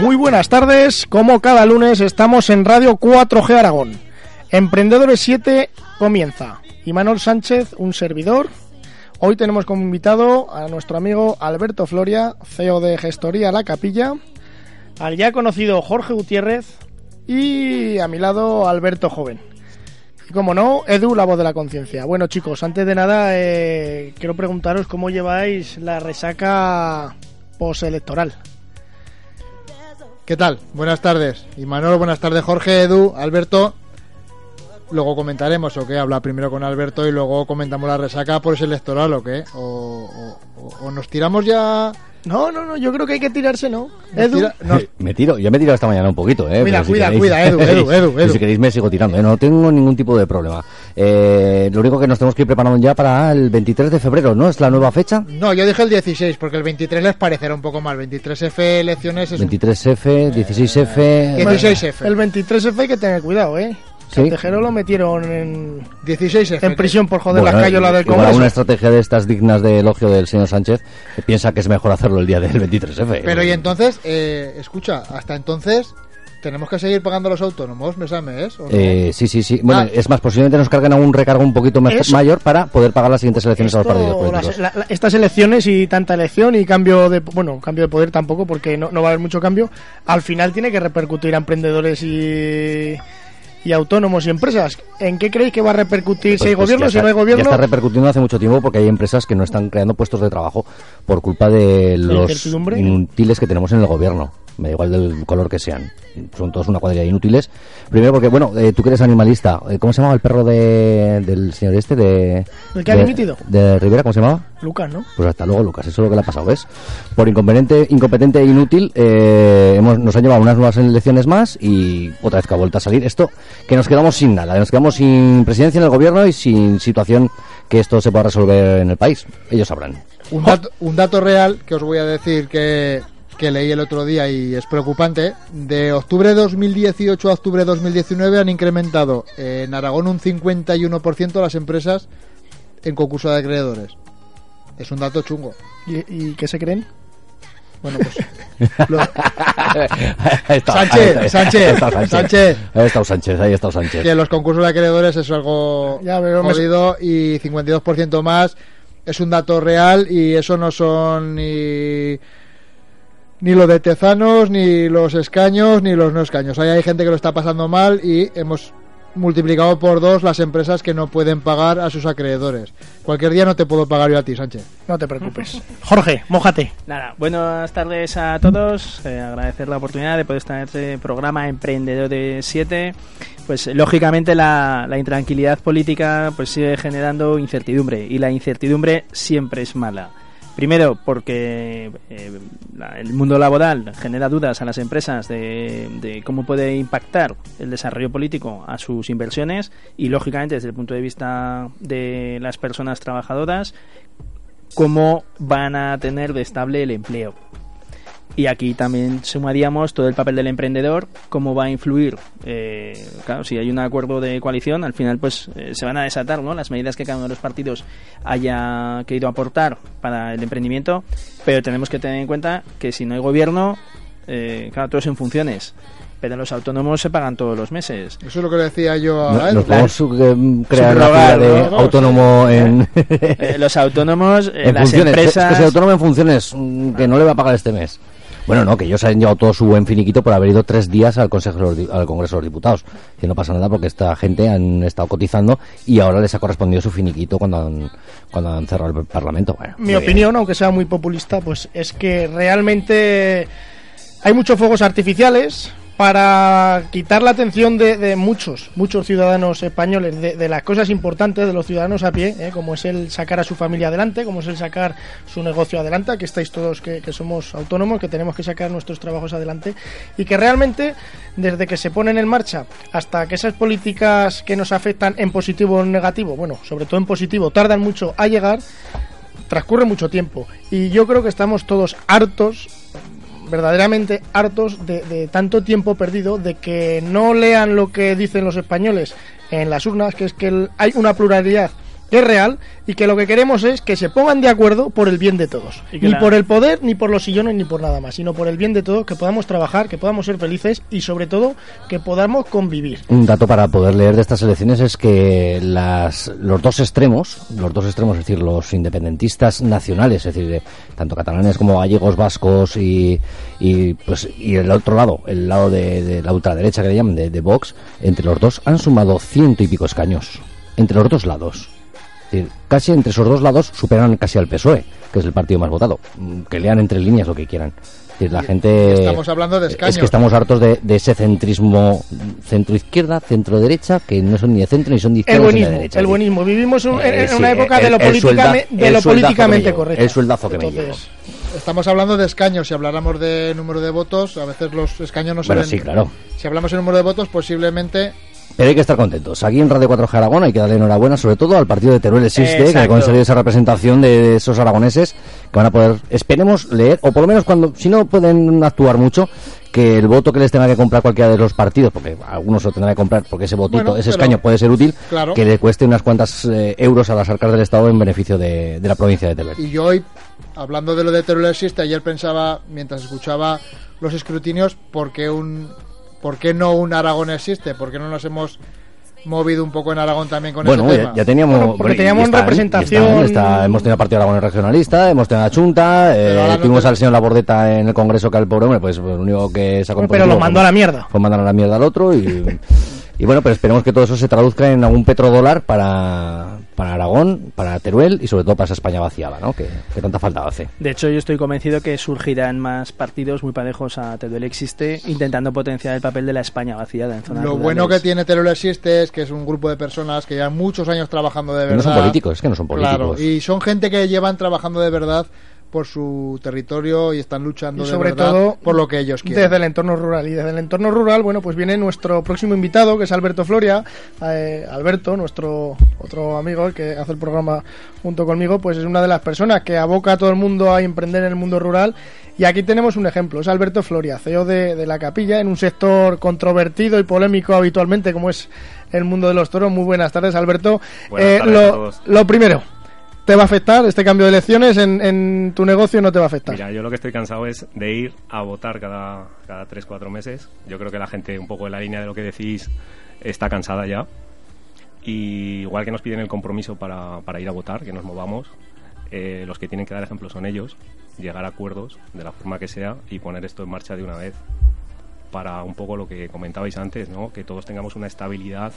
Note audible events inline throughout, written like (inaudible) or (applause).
Muy buenas tardes, como cada lunes estamos en Radio 4G Aragón. Emprendedores 7 comienza. Y Manuel Sánchez, un servidor. Hoy tenemos como invitado a nuestro amigo Alberto Floria, CEO de Gestoría La Capilla, al ya conocido Jorge Gutiérrez y a mi lado Alberto Joven. Como no, Edu, la voz de la conciencia. Bueno chicos, antes de nada eh, quiero preguntaros cómo lleváis la resaca postelectoral. ¿Qué tal? Buenas tardes. Y Manolo, buenas tardes. Jorge, Edu, Alberto. Luego comentaremos o qué. Habla primero con Alberto y luego comentamos la resaca por o qué. O nos tiramos ya. No, no, no, yo creo que hay que tirarse, ¿no? Edu, Eh, Me tiro, yo me he tirado esta mañana un poquito, ¿eh? Cuida, Pero si cuida, queréis- cuida, Edu, Edu, (laughs) Edu, Edu. Si queréis me sigo tirando, ¿eh? No tengo ningún tipo de problema. Eh, lo único que nos tenemos que ir preparando ya para el 23 de febrero, ¿no? Es la nueva fecha. No, yo dije el 16 porque el 23 les parecerá un poco mal. 23F elecciones es un- 23F, 16F... 16F. el 23F hay que tener cuidado, ¿eh? Sí. El Tejero lo metieron en, 16F. en prisión por joder Bueno, las cayolas del Congreso. alguna estrategia de estas dignas de elogio del señor Sánchez que piensa que es mejor hacerlo el día del 23F. Pero y entonces, eh, escucha, hasta entonces tenemos que seguir pagando los autónomos, ¿me sabes? ¿O no? Eh, sí, sí, sí. Bueno, Ah. es más, posiblemente nos carguen a un recargo un poquito Eso- mayor para poder pagar las siguientes elecciones a los Esto, partidos políticos. las- la- la- estas elecciones y tanta elección y cambio de bueno cambio de poder tampoco porque no, no va a haber mucho cambio al final tiene que repercutir a emprendedores y, y autónomos y empresas. ¿en qué creéis que va a repercutir si hay Pues- pues gobierno si no hay Ya gobierno está repercutiendo hace mucho tiempo porque hay empresas que no están creando puestos de trabajo por culpa de los inútiles que tenemos en el gobierno. Me da igual del color que sean. Son todos una cuadrilla de inútiles. Primero porque, bueno, eh, tú que eres animalista. eh, ¿Cómo se llamaba el perro de, del señor este? De, ¿El que ha de- dimitido? De Rivera, ¿cómo se llamaba? Lucas ¿no? Pues hasta luego, Lucas. Eso es lo que le ha pasado, ¿ves? Por incompetente, incompetente e inútil, eh, hemos, nos han llevado unas nuevas elecciones más y otra vez que ha vuelto a salir esto, que nos quedamos sin nada. Nos quedamos sin presidencia en el gobierno y sin situación que esto se pueda resolver en el país. Ellos sabrán. Un dato, un dato real que os voy a decir que, que leí el otro día y es preocupante. De octubre de 2018 a octubre de 2019 han incrementado en Aragón un 51% las empresas en concurso de acreedores. Es un dato chungo. ¿Y, y qué se creen? Bueno, pues. (laughs) lo- Ahí está, Sánchez, está, Sánchez, ahí está Sánchez. Sánchez. Ahí está Sánchez, ahí está Sánchez. que los concursos de acreedores es algo Ya, pero me- jodido y 52% más es un dato real y eso no son ni ni los de Tezanos, ni los escaños, ni los no escaños. Ahí hay gente que lo está pasando mal y hemos multiplicado por dos las empresas que no pueden pagar a sus acreedores. Cualquier día no te puedo pagar yo a ti, Sánchez. no te preocupes (laughs) Jorge mójate Nada, buenas tardes a todos. Eh, agradecer la oportunidad de poder estar en este programa Emprendedor de 7. Pues lógicamente la, la intranquilidad política pues sigue generando incertidumbre y la incertidumbre siempre es mala. Primero, porque eh, el mundo laboral genera dudas a las empresas de, de cómo puede impactar el desarrollo político a sus inversiones y, lógicamente, desde el punto de vista de las personas trabajadoras, cómo van a tener de estable el empleo. Y aquí también sumaríamos todo el papel del emprendedor, cómo va a influir. eh, claro, si hay un acuerdo de coalición, al final pues eh, se van a desatar ¿no? las medidas que cada uno de los partidos haya querido aportar para el emprendimiento, pero tenemos que tener en cuenta que si no hay gobierno, eh, claro, todo es en funciones. pero los autónomos se pagan todos los meses. Eso es lo que le decía yo a. Nos podemos eh, crear una figura de ¿no? autónomo en, (laughs) Eh, los autónomos, eh, en las funciones. Es empresas... que soy autónomo en funciones, mm, que no le va a pagar este mes. Bueno, no, que ellos han llevado todo su buen finiquito por haber ido tres días al, Consejo de los Di- al Congreso de los Diputados. Que no pasa nada porque esta gente han estado cotizando y ahora les ha correspondido su finiquito cuando han, cuando han cerrado el Parlamento. Bueno, Mi bien. opinión, aunque sea muy populista, pues es que realmente hay muchos fuegos artificiales para quitar la atención de, de muchos, muchos ciudadanos españoles de, las cosas importantes de los ciudadanos a pie, ¿eh? como es el sacar a su familia adelante, como es el sacar su negocio adelante, aquí estáis todos que, que somos autónomos, que tenemos que sacar nuestros trabajos adelante y que realmente desde que se ponen en marcha hasta que esas políticas que nos afectan en positivo o en negativo, bueno, sobre todo en positivo, tardan mucho a llegar, transcurre mucho tiempo y yo creo que estamos todos hartos verdaderamente hartos de, de tanto tiempo perdido de que no lean lo que dicen los españoles en las urnas que es que hay una pluralidad es real y que lo que queremos es que se pongan de acuerdo por el bien de todos Y ni la- por el poder ni por los sillones ni por nada más sino por el bien de todos que podamos trabajar que podamos ser felices y sobre todo que podamos convivir Un dato para poder leer de estas elecciones es que las, los dos extremos, los dos extremos, es decir, los independentistas nacionales, es decir, de- tanto catalanes como gallegos, vascos y, y, pues, y el otro lado, el lado de, de la ultraderecha que le llaman, de, de Vox, entre los dos han sumado ciento y pico escaños. Entre los dos lados. Decir, casi entre esos dos lados superan casi al PSOE, que es el partido más votado. Mm, Que lean entre líneas lo que quieran. Es decir, la gente... Estamos hablando de escaños. Es que estamos hartos de, de ese centrismo centro-izquierda, centro-derecha, que no son ni de centro ni son de el izquierda ni de buenismo derecha. el buenismo vivimos un- en, eh, en sí, una época el- de lo, políticamente- suelda- de lo políticamente llevo, correcto el sueldazo que me Entonces, Estamos hablando de escaños. Si habláramos de número de votos, a veces los escaños no se Bueno, ven. sí, claro. Si hablamos de número de votos, posiblemente Pero hay que estar contentos. Aquí en Radio 4G Aragón hay que darle enhorabuena, sobre todo al partido de Teruel Existe, que ha conseguido esa representación de esos aragoneses que van a poder, esperemos, leer, o por lo menos cuando, si no pueden actuar mucho, que el voto que les tenga que comprar cualquiera de los partidos, porque algunos lo tendrán que comprar porque ese votito, Bueno, ese escaño puede ser útil, Claro. que le cueste unas cuantas eh, euros a las arcas del Estado en beneficio de, de la provincia de Teruel. Y yo hoy, hablando de lo de Teruel existe, ayer pensaba, mientras escuchaba los escrutinios, ¿por qué, un, ¿por qué no un Aragón existe? ¿Por qué no nos hemos movido un poco en Aragón también con Bueno, ese ya, tema? ya teníamos. Bueno, porque bueno, y teníamos están, y representación- están, está- hemos tenido partido Aragón regionalista, hemos tenido la Chunta, eh, Pero no tuvimos te- al señor Labordeta en el Congreso, que al pobre hombre, pues lo único que sacó en pero lo mandó fue- a la mierda Fue mandar a la mierda al otro y. (laughs) Y bueno, pero esperemos que todo eso se traduzca en algún petrodólar para, para Aragón, para Teruel y sobre todo para esa España vaciada, ¿no? Que, que tanta falta hace. De hecho, yo estoy convencido que surgirán más partidos muy parejos a Teruel Existe, intentando potenciar el papel de la España vaciada en zonas Lo rurales. bueno que tiene Teruel existe es que es un grupo de personas que llevan muchos años trabajando de verdad. no son políticos, es que no son políticos. Claro, y son gente que llevan trabajando de verdad por su territorio y están luchando y de sobre verdad todo por lo que ellos quieren. desde el entorno rural. Y desde el entorno rural bueno pues viene nuestro próximo invitado que es Alberto Floria. Eh, Alberto nuestro otro amigo el que hace el programa junto conmigo pues es una de las personas que aboca a todo el mundo a emprender en el mundo rural. Y aquí tenemos un ejemplo es Alberto Floria CEO de, de la Capilla en un sector controvertido y polémico habitualmente como es el mundo de los toros. Muy buenas tardes Alberto. Buenas Eh, tardes a todos. lo primero ¿Te va a afectar este cambio de elecciones? ¿En, tu negocio no te va a afectar? Mira, yo lo que estoy cansado es de ir a votar cada, cada 3-4 meses. Yo creo que la gente, un poco en la línea de lo que decís, está cansada ya. Y igual que nos piden el compromiso para, ir a votar, que nos movamos, eh, los que tienen que dar ejemplo son ellos, llegar a acuerdos de la forma que sea y poner esto en marcha de una vez. Para un poco lo que comentabais antes, ¿no? que todos tengamos una estabilidad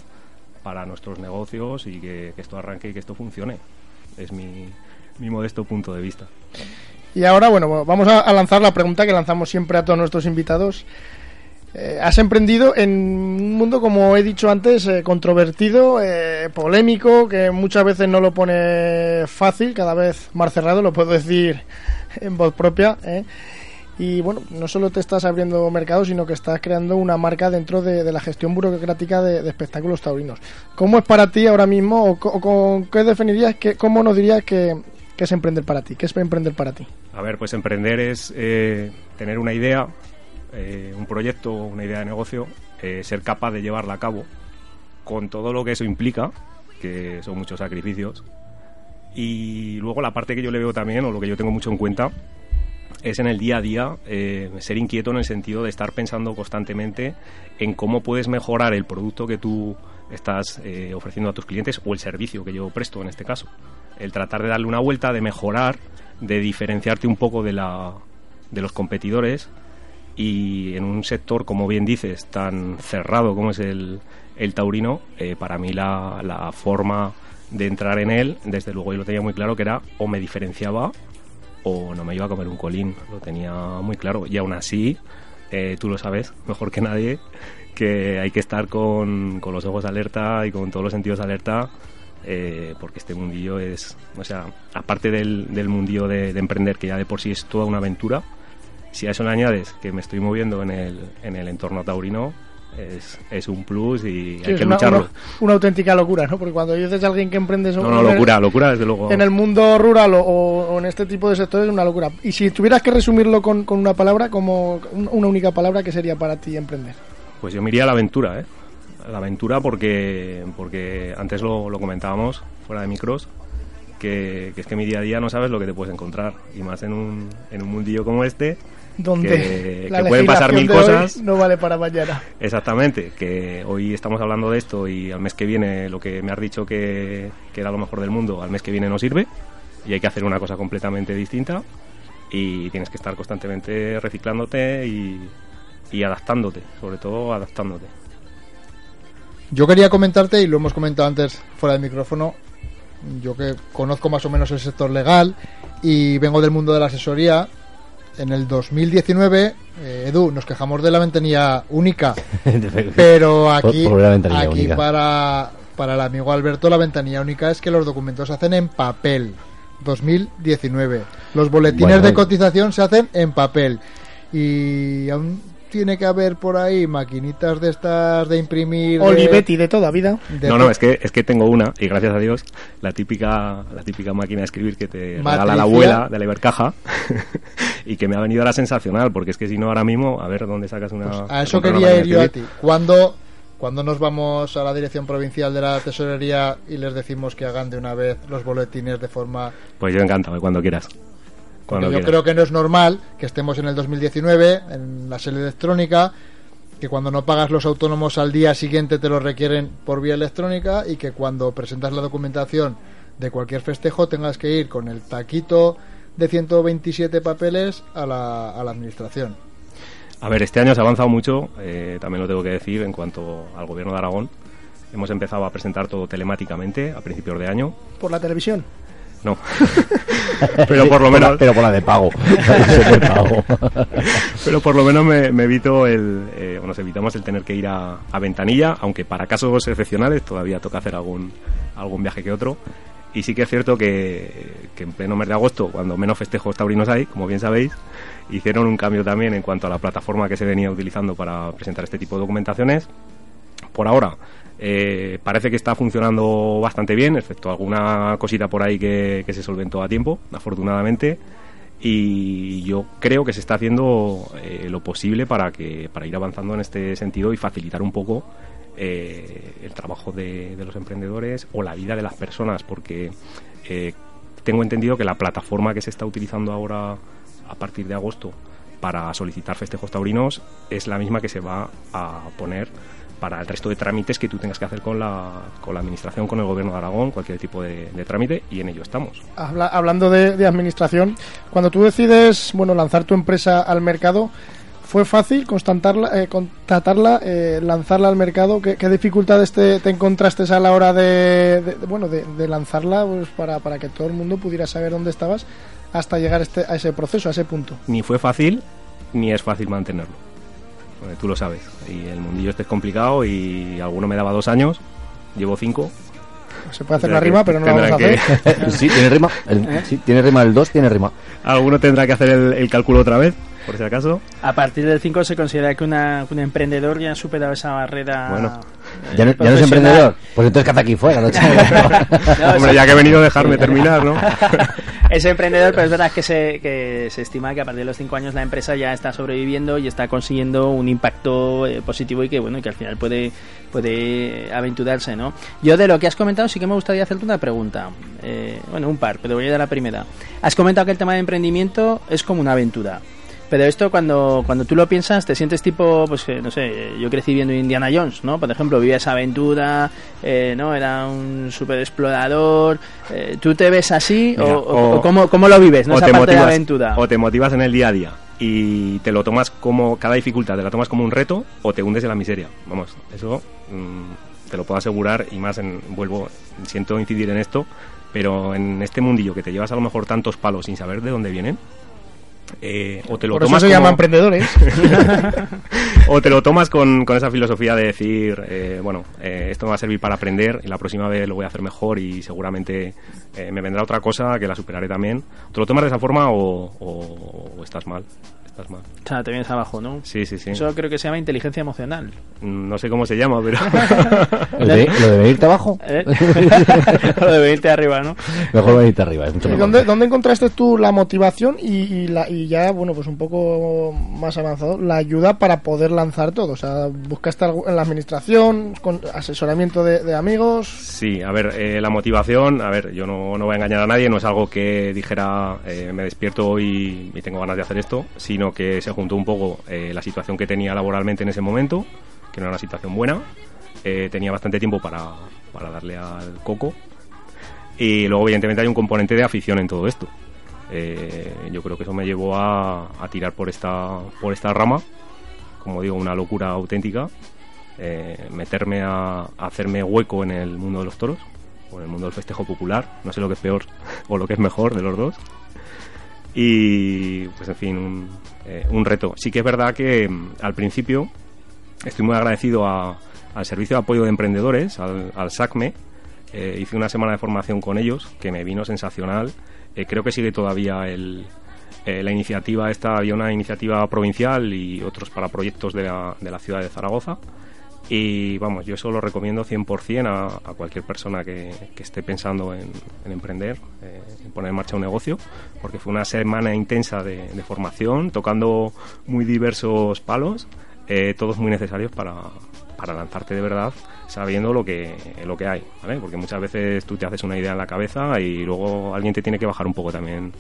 para nuestros negocios y que esto arranque y que esto funcione. Es mi, mi modesto punto de vista. Y ahora, bueno, vamos a, lanzar la pregunta que lanzamos siempre a todos nuestros invitados. Eh, has emprendido en un mundo, como he dicho antes, eh, controvertido, eh, polémico, que muchas veces no lo pone fácil, cada vez más cerrado, lo puedo decir en voz propia. Y bueno, no solo te estás abriendo mercado, sino que estás creando una marca dentro de, la gestión burocrática de, espectáculos taurinos. ¿Cómo es para ti ahora mismo, o, co- con qué definirías, que, cómo nos dirías que, que es emprender para ti? ¿Qué es emprender para ti? A ver, pues emprender es eh, tener una idea, eh, un proyecto, una idea de negocio, eh, ser capaz de llevarla a cabo con todo lo que eso implica, que son muchos sacrificios. Y luego la parte que yo le veo también, o lo que yo tengo mucho en cuenta, es en el día a día eh, ser inquieto en el sentido de estar pensando constantemente en cómo puedes mejorar el producto que tú estás eh, ofreciendo a tus clientes o el servicio que yo presto en este caso. El tratar de darle una vuelta, de mejorar, de diferenciarte un poco de, la, de los competidores y en un sector, como bien dices, tan cerrado como es el, el taurino, eh, para mí la, la forma de entrar en él, desde luego yo lo tenía muy claro que era o me diferenciaba o no me iba a comer un colín, lo tenía muy claro. Y aún así, eh, tú lo sabes mejor que nadie, que hay que estar con, con los ojos alerta y con todos los sentidos alerta, eh, porque este mundillo es, o sea, aparte del, del mundillo de, de emprender, que ya de por sí es toda una aventura, si a eso le añades que me estoy moviendo en el, en el entorno taurino, es, es un plus y Sí, hay que una, lucharlo. una- una auténtica locura, ¿no? Porque cuando dices a alguien que emprende No, no, el- locura, locura desde luego. en el mundo rural o, o en este tipo de sectores es una locura. Y si tuvieras que resumirlo con, con una palabra, como un- una única palabra, ¿qué sería para ti emprender? Pues yo me iría a la aventura, ¿eh? A La aventura porque, porque antes lo, lo comentábamos fuera de micros, que, que es que mi día a día no sabes lo que te puedes encontrar. Y más en un, en un mundillo como este, Donde Que- la que pueden pasar mil cosas. no vale para mañana. exactamente, que hoy estamos hablando de esto y al mes que viene lo que me has dicho que, que era lo mejor del mundo, al mes que viene no sirve y hay que hacer una cosa completamente distinta y tienes que estar constantemente reciclándote y, y adaptándote, sobre todo adaptándote. Yo quería comentarte, y lo hemos comentado antes fuera del micrófono, yo que conozco más o menos el sector legal y vengo del mundo de la asesoría, en el 2019, eh, Edu, nos quejamos de la ventanilla única, (laughs) pero aquí, Por- por la ventanilla aquí única. para, para el amigo Alberto la ventanilla única es que los documentos se hacen en papel. 2019. Los boletines Bueno, de cotización se hacen en papel. Y aún tiene que haber por ahí maquinitas de estas de imprimir. de- Olivetti de toda vida. de no, to- no, es que, es que tengo una, y gracias a Dios, la típica, la típica máquina de escribir que te regala la Matricia. abuela de la Ibercaja, (laughs) y que me ha venido a la sensacional, porque es que si no ahora mismo, a ver dónde sacas una... Pues a eso quería ir yo de a ti. Cuando, cuando nos vamos a la dirección provincial de la tesorería y les decimos que hagan de una vez los boletines de forma Pues yo encantado, cuando quieras. Porque yo quieras. creo que no es normal que estemos en el 2019 en la sede electrónica, que cuando no pagas los autónomos al día siguiente te lo requieren por vía electrónica y que cuando presentas la documentación de cualquier festejo tengas que ir con el taquito de 127 papeles a la, a la administración. A ver, este año se ha avanzado mucho, eh, también lo tengo que decir, en cuanto al gobierno de Aragón. Hemos empezado a presentar todo telemáticamente a principios de año. Por la televisión. No. Pero por lo menos... pero por la de pago. Esa (laughs) de pago. Pero por lo menos me, me evito el, eh, o nos evitamos el tener que ir a, a ventanilla, aunque para casos excepcionales todavía toca hacer algún, algún viaje que otro. Y sí que es cierto que, que en pleno mes de agosto, cuando menos festejos taurinos hay, como bien sabéis, hicieron un cambio también en cuanto a la plataforma que se venía utilizando para presentar este tipo de documentaciones. Por ahora, eh, parece que está funcionando bastante bien, excepto alguna cosita por ahí que, que se solventó a tiempo, afortunadamente. Y yo creo que se está haciendo eh, lo posible para, que, para ir avanzando en este sentido y facilitar un poco eh, el trabajo de, los emprendedores o la vida de las personas, porque tengo entendido que la plataforma que se está utilizando ahora a partir de agosto para solicitar festejos taurinos es la misma que se va a poner para el resto de trámites que tú tengas que hacer con la, con la administración, con el gobierno de Aragón, cualquier tipo de, de trámite, y en ello estamos. Habla- hablando de, de administración, cuando tú decides bueno lanzar tu empresa al mercado, ¿fue fácil constatarla, eh, contratarla, eh, lanzarla al mercado? ¿Qué, qué dificultades te, te encontraste a la hora de, de- de- bueno, de, de lanzarla pues, para, para que todo el mundo pudiera saber dónde estabas hasta llegar este, a ese proceso, a ese punto? Ni fue fácil, ni es fácil mantenerlo. Eh, Tú lo sabes. Y el mundillo este es complicado y alguno me daba dos años, llevo cinco. Se puede hacer que rima, pero no la vamos a hacer. que- (laughs) sí, tiene rima. El, sí, tiene rima. El 2 tiene rima. Alguno tendrá que hacer el, el cálculo otra vez, por si acaso. A partir del 5 se considera que, una, que un emprendedor ya ha superado esa barrera Bueno. Ya no, ya no es emprendedor. Pues entonces, ¿qué hace aquí fuera? No, (laughs) No, Hombre, ya que he venido a dejarme terminar, ¿no? (laughs) es emprendedor, pero es verdad que se, que se estima que a partir de los 5 años la empresa ya está sobreviviendo y está consiguiendo un impacto eh, positivo y que bueno que al final puede puede aventurarse, ¿no? Yo de lo que has comentado sí que me gustaría hacerte una pregunta. Eh, bueno, un par, pero voy a ir a la primera. Has comentado que el tema de emprendimiento es como una aventura. Pero esto cuando, cuando tú lo piensas te sientes tipo, pues que, no sé, yo crecí viendo Indiana Jones, ¿no? Por ejemplo, vivía esa aventura, eh, ¿no? Era un super explorador. Eh, ¿Tú te ves así Mira, o, o- o- cómo, cómo lo vives, ¿no? o Esa te parte de motivas, aventura. o te motivas en el día a día y te lo tomas como cada dificultad te la tomas como un reto o te hundes en la miseria vamos eso mm, te lo puedo asegurar y más en vuelvo siento incidir en esto pero en este mundillo que te llevas a lo mejor tantos palos sin saber de dónde vienen eh, o te lo Por eso tomas se llama emprendedores. (laughs) (laughs) o te lo tomas con, con esa filosofía de decir, eh, bueno, eh, esto me va a servir para aprender y la próxima vez lo voy a hacer mejor y seguramente eh, me vendrá otra cosa que la superaré también. ¿Te lo tomas de esa forma o, o- o estás mal? Estás mal. O sea, te vienes abajo, ¿no? Sí, sí, sí. Eso creo que se llama inteligencia emocional. No sé cómo se llama, pero... (laughs) ¿Lo de, lo de venirte abajo? (laughs) ¿Eh? Lo de venirte arriba, ¿no? Mejor venirte arriba, es mucho ¿Y mejor. ¿Dónde, dónde encontraste tú la motivación y, y la, y ya, bueno, pues un poco más avanzado, la ayuda para poder lanzar todo? O sea, ¿buscaste en la administración, con asesoramiento de, amigos? Sí, a ver, eh, la motivación, a ver, yo no, no voy a engañar a nadie, no es algo que dijera eh, me despierto hoy y tengo ganas de hacer esto, sino que se juntó un poco eh, la situación que tenía laboralmente en ese momento, que no era una situación buena, eh, tenía bastante tiempo para, para darle al coco, y luego evidentemente hay un componente de afición en todo esto. Yo creo que eso me llevó a, a tirar por esta, por esta rama, como digo, una locura auténtica, eh, meterme a, a hacerme hueco en el mundo de los toros o en el mundo del festejo popular, no sé lo que es peor (laughs) o lo que es mejor de los dos. Y pues en fin, un, eh, reto. Sí que es verdad que mm, al principio estoy muy agradecido a- al Servicio de Apoyo de Emprendedores, al, al SACME. Eh, hice una semana de formación con ellos que me vino sensacional. Creo que sigue todavía el, eh, la iniciativa esta, había una iniciativa provincial y otros para proyectos de la, de la ciudad de Zaragoza. Y vamos, yo eso lo recomiendo 100% a, a cualquier persona que, que esté pensando en, en emprender, eh, en poner en marcha un negocio, porque fue una semana intensa de, formación, tocando muy diversos palos, eh, todos muy necesarios para, para lanzarte de verdad sabiendo lo que, lo que hay. Porque muchas veces tú te haces una idea en la cabeza y luego alguien te tiene que bajar un poco también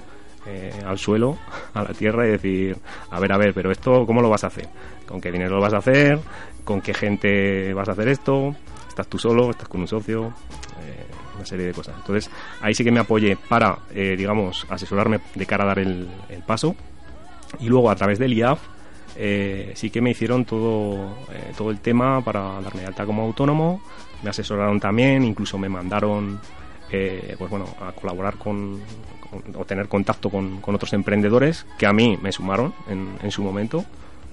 eh, al suelo, a la tierra y decir, a ver, a ver, pero esto, ¿cómo lo vas a hacer? ¿Con qué dinero lo vas a hacer? ¿Con qué gente vas a hacer esto? ¿Estás tú solo? ¿Estás con un socio? Eh, una serie de cosas. Entonces, ahí sí que me apoyé para, eh, digamos, asesorarme de cara a dar el, paso. Y luego, a través del IAF, eh, sí que me hicieron todo, eh, todo el tema para darme de alta como autónomo. Me asesoraron también, incluso me mandaron eh, pues bueno, a colaborar con- o tener contacto con, con otros emprendedores que a mí me sumaron en, en su momento.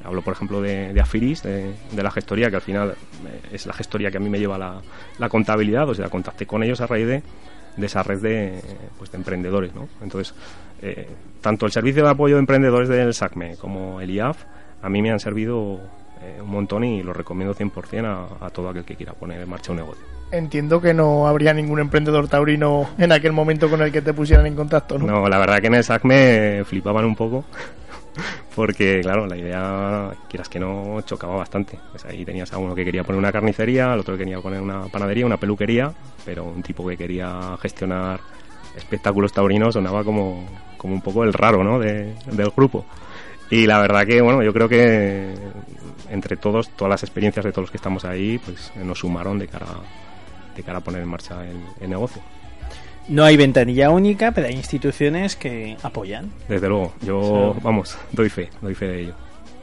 Hablo, por ejemplo, de, Afiris, de, la gestoría, que al final eh, es la gestoría que a mí me lleva la, la contabilidad. O sea, contacté con ellos a raíz de, de esa red de, pues, de emprendedores. ¿no? Entonces, eh, tanto el Servicio de Apoyo de Emprendedores del SACME como el IAF, a mí me han servido eh, un montón y lo recomiendo 100% a, a todo aquel que quiera poner en marcha un negocio. Entiendo que no habría ningún emprendedor taurino en aquel momento con el que te pusieran en contacto, ¿no? No, la verdad que en el SACME flipaban un poco. (laughs) Porque, claro, la idea, quieras que no, chocaba bastante. Pues ahí tenías a uno que quería poner una carnicería, al otro que quería poner una panadería, una peluquería, pero un tipo que quería gestionar espectáculos taurinos sonaba como, como un poco el raro, ¿no? De- del grupo. Y la verdad que, bueno, yo creo que entre todos, todas las experiencias de todos los que estamos ahí, pues nos sumaron de cara, de cara a poner en marcha el, el negocio. No hay ventanilla única, pero hay instituciones que apoyan. Desde luego, yo, vamos, doy fe, doy fe de ello.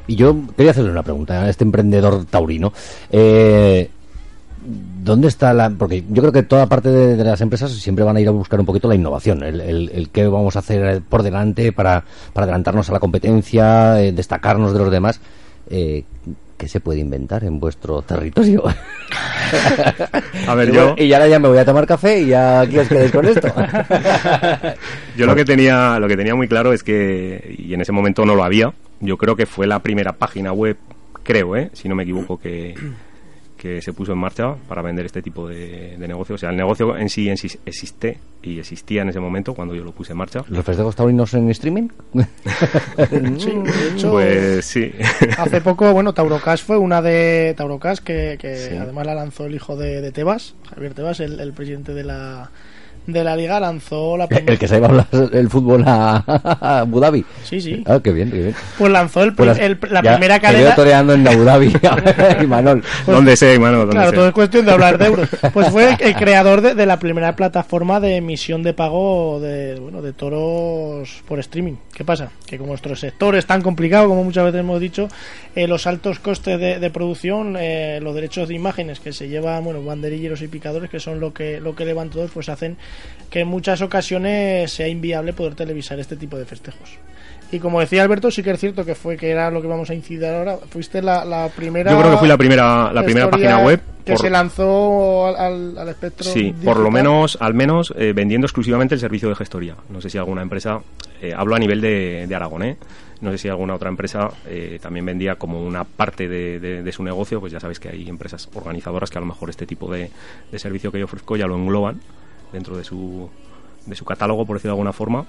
Y yo quería hacerle una pregunta a este emprendedor taurino. Eh, ¿Dónde está la...? Porque yo creo que toda parte de, de las empresas siempre van a ir a buscar un poquito la innovación, el, el, el qué vamos a hacer por delante para, para adelantarnos a la competencia, eh, destacarnos de los demás. Eh, ¿Qué se puede inventar en vuestro territorio? (laughs) A ver, y, yo, y ahora ya me voy a tomar café y ya aquí os quedáis con esto. (laughs) yo lo que tenía, lo que tenía muy claro es que, y en ese momento no lo había, yo creo que fue la primera página web, creo, ¿eh? si no me equivoco, que, que se puso en marcha para vender este tipo de, de negocio. O sea, el negocio en sí, en sí existe y existía en ese momento cuando yo lo puse en marcha. ¿Los festejos taurinos en streaming? (laughs) Sí, de hecho, Pues sí. hace poco, bueno, Taurocas fue una de Taurocas que, que Sí. además la lanzó el hijo de, de Tebas, Javier Tebas, el, el presidente de la de la liga, lanzó la El que se iba a hablar el fútbol a, a (laughs) Abu Dhabi. Sí, sí. Ah, qué bien, qué bien. Pues lanzó el, Pues el- la ya primera cadena. toreando en Abu Dhabi, y Manol. ¿Dónde sé, mano? ¿Dónde Claro, sé? todo es cuestión de hablar de euros. (laughs) Pues fue el, el creador de, de la primera plataforma de emisión de pago de, bueno, de toros por streaming. ¿Qué pasa? Que como nuestro sector es tan complicado, como muchas veces hemos dicho, eh, los altos costes de, producción, eh, los derechos de imágenes que se llevan, bueno, banderilleros y picadores, que son lo que, lo que elevan todos, pues hacen que en muchas ocasiones sea inviable poder televisar este tipo de festejos. Y como decía Alberto, sí que es cierto que fue que era lo que vamos a incidir ahora. Fuiste la, la primera. Yo creo que fui la primera, la primera página web. que por- se lanzó al, al, al espectro. Sí, digital. por lo menos, al menos eh, vendiendo exclusivamente el servicio de gestoría. No sé si alguna empresa, eh, hablo a nivel de, de Aragón, ¿eh? No sé si alguna otra empresa eh, también vendía como una parte de, de- de su negocio, pues ya sabéis que hay empresas organizadoras que a lo mejor este tipo de, de servicio que yo ofrezco ya lo engloban dentro de su, de su catálogo, por decirlo de alguna forma.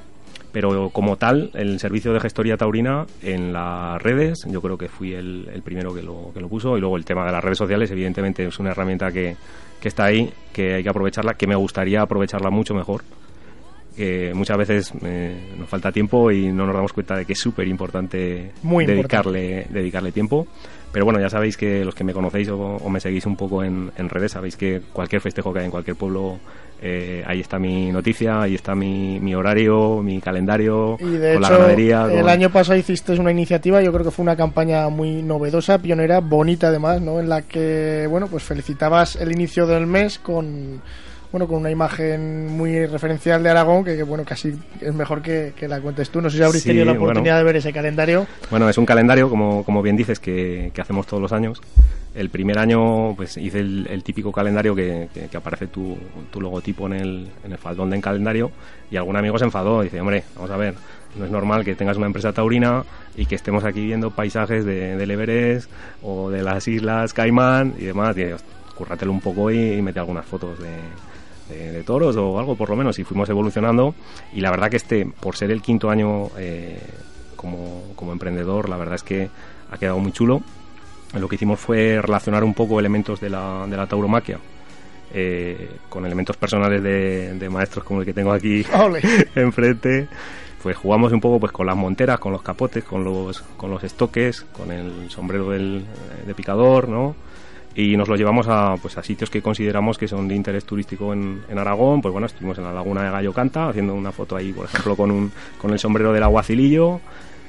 Pero como tal, el servicio de gestoría taurina en las redes, yo creo que fui el, el primero que lo, que lo puso. Y luego el tema de las redes sociales, evidentemente, es una herramienta que, que está ahí, que hay que aprovecharla, que me gustaría aprovecharla mucho mejor. Que muchas veces eh, nos falta tiempo y no nos damos cuenta de que es súper importante dedicarle, dedicarle tiempo. Pero bueno, ya sabéis que los que me conocéis o, o me seguís un poco en, en redes, sabéis que cualquier festejo que hay en cualquier pueblo, eh, ahí está mi noticia, ahí está mi, mi horario, mi calendario, Y de con la ganadería. el con- año pasado hiciste una iniciativa, yo creo que fue una campaña muy novedosa, pionera, bonita además, ¿no? En la que, bueno, pues felicitabas el inicio del mes con, bueno, con una imagen muy referencial de Aragón, que, que, bueno, casi es mejor que, que la cuentes tú. No sé si habréis Sí, tenido la bueno. oportunidad de ver ese calendario. Bueno, es un calendario, como, como bien dices, que, que hacemos todos los años. El primer año pues hice el, el típico calendario que, que- aparece tu, tu logotipo en el, en el faldón del calendario y algún amigo se enfadó. Dice, hombre, vamos a ver, no es normal que tengas una empresa taurina y que estemos aquí viendo paisajes de, del Everest o de las Islas Caimán y demás. Y, cúrratelo un poco y, y mete algunas fotos de, de, de toros o algo por lo menos y fuimos evolucionando. Y la verdad que este por ser el quinto año eh, como, como emprendedor la verdad es que ha quedado muy chulo. Lo que hicimos fue relacionar un poco elementos de la, de la tauromaquia eh, con elementos personales de, de maestros como el que tengo aquí (laughs) enfrente. Pues jugamos un poco pues con las monteras con los capotes con los con los estoques con el sombrero del, de picador no y nos lo llevamos a pues a sitios que consideramos que son de interés turístico en, en Aragón pues bueno estuvimos en la laguna de Gallo Canta haciendo una foto ahí por ejemplo con un con el sombrero del aguacilillo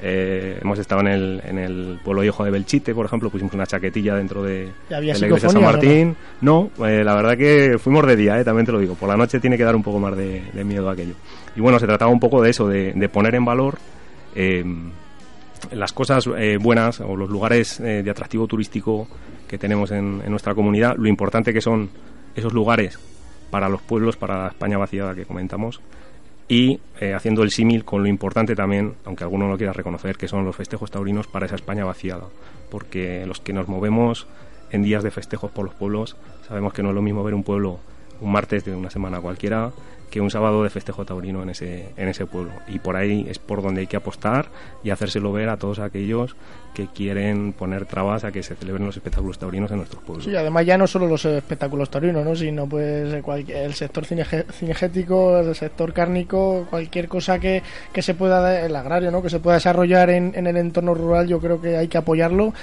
eh, hemos estado en el, en el pueblo viejo de Belchite, por ejemplo, pusimos una chaquetilla dentro de, ¿Y había de la iglesia San no? Martín. No, eh, la verdad que fuimos de día, eh, también te lo digo. Por la noche tiene que dar un poco más de, de miedo aquello. Y bueno, se trataba un poco de eso, de, de poner en valor eh, las cosas eh, buenas o los lugares eh, de atractivo turístico que tenemos en, nuestra comunidad, lo importante que son esos lugares para los pueblos, para la España vaciada que comentamos, y eh, haciendo el símil con lo importante también, aunque alguno no quiera reconocer, que son los festejos taurinos para esa España vaciada, porque los que nos movemos en días de festejos por los pueblos, sabemos que no es lo mismo ver un pueblo un martes de una semana cualquiera que un sábado de festejo taurino en ese, en ese pueblo. Y por ahí es por donde hay que apostar y hacérselo ver a todos aquellos que quieren poner trabas a que se celebren los espectáculos taurinos en nuestros pueblos. Sí, además ya no solo los espectáculos taurinos, ¿no? sino pues eh, cualquier- el sector cinegético, el sector cárnico, cualquier cosa que, que se pueda, el agrario, ¿no? que se pueda desarrollar en, en el entorno rural, yo creo que hay que apoyarlo.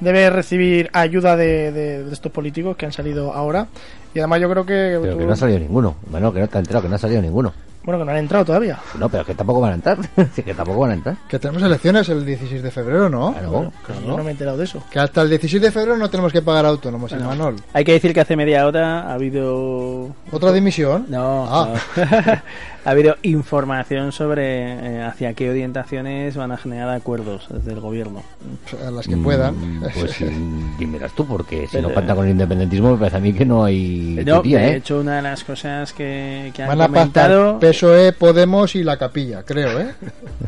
Debe recibir ayuda de, de- de estos políticos que han salido ahora. Y además yo creo que... Pero que no ha salido ninguno. Bueno, que no te has enterado, que no ha salido ninguno. Bueno, que no han entrado todavía. No, pero que tampoco van a entrar. (laughs) Sí, que tampoco van a entrar. Que tenemos elecciones el 16 de febrero, ¿no? Claro. Yo no me he enterado de eso. Que hasta el 16 de febrero no tenemos que pagar autónomos, Imanol. Hay que decir que hace media hora ha habido ¿Otra dimisión? No, Ah. no. (laughs) ha habido información sobre eh, hacia qué orientaciones van a generar acuerdos desde el gobierno. A las que puedan. Mm, Pues (laughs) dímelas tú, porque si Pero- no pacta con el independentismo, me parece a mí que no hay No, de ¿eh? hecho, una de las cosas que, que han Van a pactar, comentado PSOE, Podemos y la Capilla, creo, ¿eh? (laughs)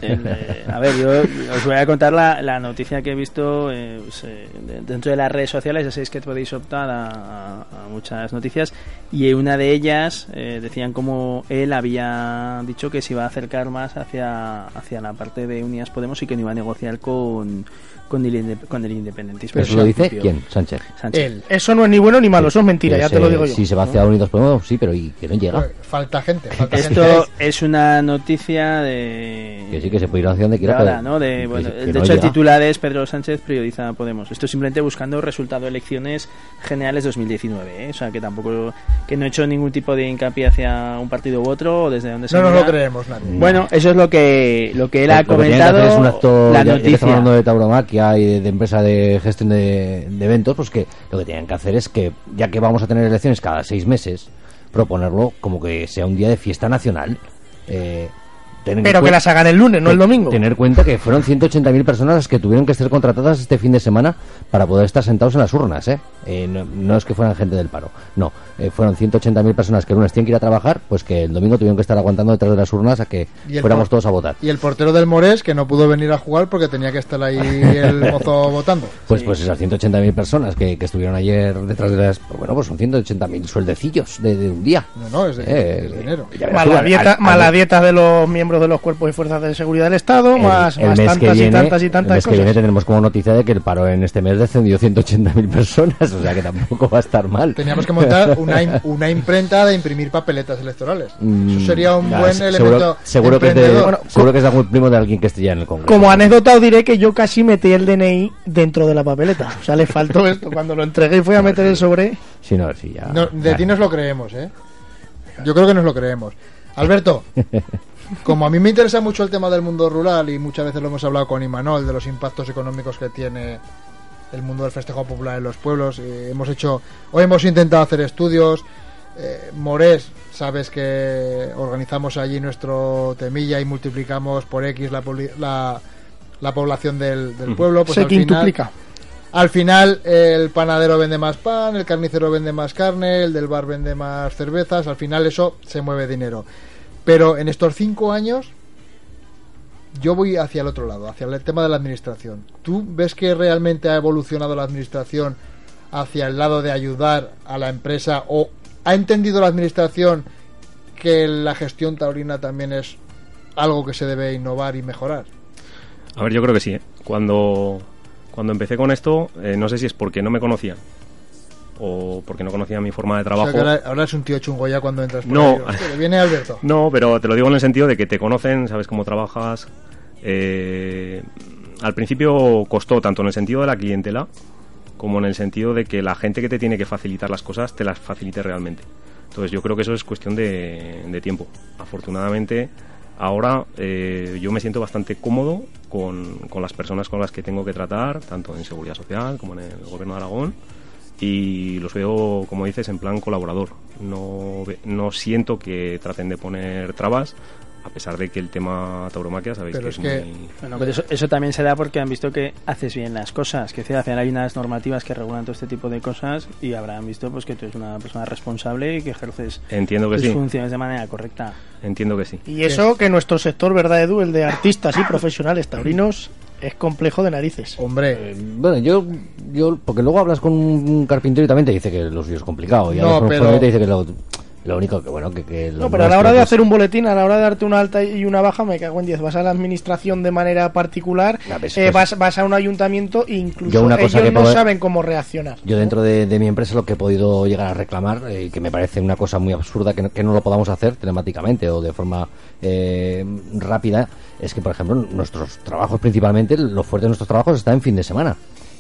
Eh, a ver, yo os voy a contar la, la noticia que he visto eh, pues, eh, de- dentro de las redes sociales. Ya sabéis que podéis optar a, a- a muchas noticias. Y en una de ellas eh, decían como él había dicho que se iba a acercar más hacia, hacia la parte de Unidas Podemos y que no iba a negociar con, con, el, inde- con el independentismo. ¿Eso lo dice quién? Sánchez. Sánchez. Él. Eso no es ni bueno ni malo, eso es mentira, Que ya se- te lo digo yo. Si se va hacia Unidos Podemos, sí, pero y que no llega. Pues, Falta gente, falta Esto gente. es una noticia de... Que sí, que se puede ir hacia donde quiera. de ahora, pero- ¿no? De, que- bueno, que de no hecho, el llega. titular es Pedro Sánchez prioriza a Podemos. Esto es simplemente buscando resultado de elecciones generales 2019, ¿eh? O sea, que tampoco... Que no he hecho ningún tipo de hincapié hacia un partido u otro o desde donde se No nos lo creemos nadie. Bueno, eso es lo que, lo que él ha Lo que que comentado. hacer es un acto, la ya- ya que noticia. hablando de tauromaquia y de, empresa de gestión de, de eventos, pues que lo que tienen que hacer es que, ya que vamos a tener elecciones cada seis meses, proponerlo como que sea un día de fiesta nacional. Eh, tener Pero que las hagan el lunes, no el domingo. Tener cuenta que fueron 180.000 personas las que tuvieron que ser contratadas este fin de semana para poder estar sentados en las urnas, ¿eh? Eh, no, no es que fueran gente del paro, no. Eh, fueron 180.000 personas que el lunes tienen que ir a trabajar, pues que el domingo tuvieron que estar aguantando detrás de las urnas a que fuéramos todos a votar. Y el portero del Morés, que no pudo venir a jugar porque tenía que estar ahí el (laughs) mozo votando. Pues, pues esas 180.000 personas que, que estuvieron ayer detrás de las... pues bueno, pues son 180.000 sueldecillos de, de un día. No, no, es, de, Eh, es dinero. Mala al- dieta, al- mala al- dieta de los miembros de los cuerpos y fuerzas de seguridad del Estado, el- más, el más mes que tantas viene, y tantas y el tantas mes que cosas. viene tendremos como noticia de que el paro en este mes descendió 180.000 personas, o sea que tampoco va a estar mal. Teníamos que montar (laughs) una, una imprenta de imprimir papeletas electorales. Mm, Eso sería un ya, buen elemento Seguro, seguro que emprendedor. Bueno, seguro que es algún primo de alguien que esté ya en el Congreso. Como anécdota os diré que yo casi metí el DNI dentro de la papeleta. O sea, le faltó (laughs) esto. Cuando lo entregué y fui a meter el sobre... Sí, no, sí, ya. No, de ya. ti nos lo creemos, ¿eh? Yo creo que nos lo creemos. Alberto, (laughs) como a mí me interesa mucho el tema del mundo rural y muchas veces lo hemos hablado con Imanol de los impactos económicos que tiene el mundo del festejo popular en los pueblos, eh, hemos hecho, hoy hemos intentado hacer estudios. Eh, Morés, sabes que organizamos allí nuestro temilla y multiplicamos por X la, pobli- la, la población del, del pueblo. Pues se al final- quintuplica. al final, el panadero vende más pan, el carnicero vende más carne, el del bar vende más cervezas. Al final, eso se mueve dinero. Pero en estos cinco años, yo voy hacia el otro lado, hacia el tema de la administración. ¿Tú ves que realmente ha evolucionado la administración hacia el lado de ayudar a la empresa o ha entendido la administración que la gestión taurina también es algo que se debe innovar y mejorar? A ver, yo creo que sí. ¿eh? Cuando, cuando empecé con esto, eh, no sé si es porque no me conocían o porque no conocía mi forma de O trabajo. sea, que ahora, ahora es un tío chungo ya cuando entras por No. ahí. Viene Alberto. (laughs) No, pero te lo digo en el sentido de que te conocen, sabes cómo trabajas. eh, al principio costó tanto en el sentido de la clientela como en el sentido de que la gente que te tiene que facilitar las cosas te las facilite realmente. Entonces yo creo que eso es cuestión de, de tiempo. Afortunadamente ahora eh, yo me siento bastante cómodo con, con las personas con las que tengo que tratar, tanto en Seguridad Social como en el Gobierno de Aragón y los veo, como dices, en plan colaborador. No, ve- no siento que traten de poner trabas, a pesar de que el tema tauromaquia sabéis Pero que es es, que- muy... Bueno, pero eso, eso también se da porque han visto que haces bien las cosas. Que decir, al final hay unas normativas que regulan todo este tipo de cosas y habrán visto pues que tú eres una persona responsable y que ejerces Entiendo que tus sí, funciones de manera correcta. entiendo que sí. Y eso que nuestro sector, ¿verdad, Edu? El de artistas y (laughs) profesionales taurinos es complejo de narices. Hombre, Eh, Bueno, yo, yo, porque luego hablas con un carpintero y también te dice que lo suyo es complicado. Y No, hablas con un pero- te dice que lo, lo único que, bueno, que, que No, pero a la hora de hacer un boletín, a la hora de darte una alta y una baja, me cago en 10. Vas a la administración de manera particular, eh, pues- vas, vas a un ayuntamiento e incluso Yo una cosa ellos que no saben cómo reaccionar. Yo dentro de, de mi empresa lo que he podido llegar a reclamar, eh, que me parece una cosa muy absurda que no, que no lo podamos hacer telemáticamente o de forma eh, rápida, es que, por ejemplo, nuestros trabajos principalmente, lo fuerte de nuestros trabajos está en fin de semana.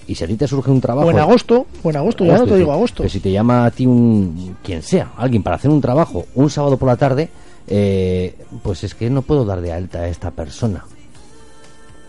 Y si a ti te surge un trabajo... O en agosto, o en agosto, ya no te digo agosto. que si te llama a ti un quien sea, alguien para hacer un trabajo un sábado por la tarde, eh, pues es que no puedo dar de alta a esta persona.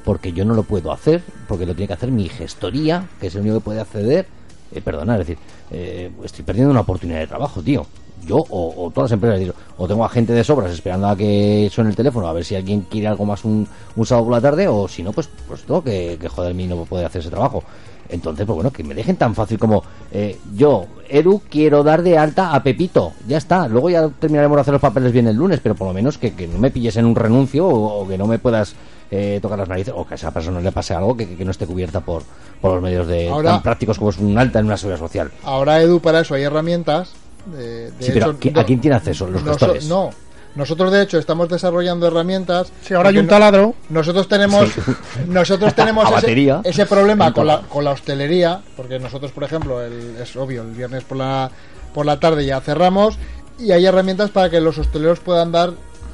Porque yo no lo puedo hacer, porque lo tiene que hacer mi gestoría, que es el único que puede acceder. Eh, perdona, es decir, eh, estoy perdiendo una oportunidad de trabajo, tío. yo o, todas las empresas, o tengo a gente de sobras esperando a que suene el teléfono a ver si alguien quiere algo más un, sábado por la tarde, o si no, pues, pues tengo que, que joderme y no poder hacer ese trabajo. Entonces, pues bueno, que me dejen tan fácil como eh, yo, Edu, quiero dar de alta a Pepito. Ya está. Luego ya terminaremos de hacer los papeles bien el lunes, pero por lo menos que, que no me pilles en un renuncio o, o que no me puedas eh, tocar las narices o que a esa persona le pase algo que, que no esté cubierta por, por los medios de, Ahora- tan prácticos como es un alta en una seguridad social. Ahora, Edu, para eso hay herramientas. De, de Sí, pero hecho, ¿qui- no- ¿a quién tiene acceso? ¿Los gestores? No. Nosotros, de hecho, estamos desarrollando herramientas. Sí, ahora hay un no- taladro. Nosotros tenemos, (laughs) nosotros (laughs) tenemos ese, batería. ese problema con la, con la hostelería, porque nosotros, por ejemplo, el- es obvio, el viernes por la, por la tarde ya cerramos y hay herramientas para que los hosteleros puedan dar,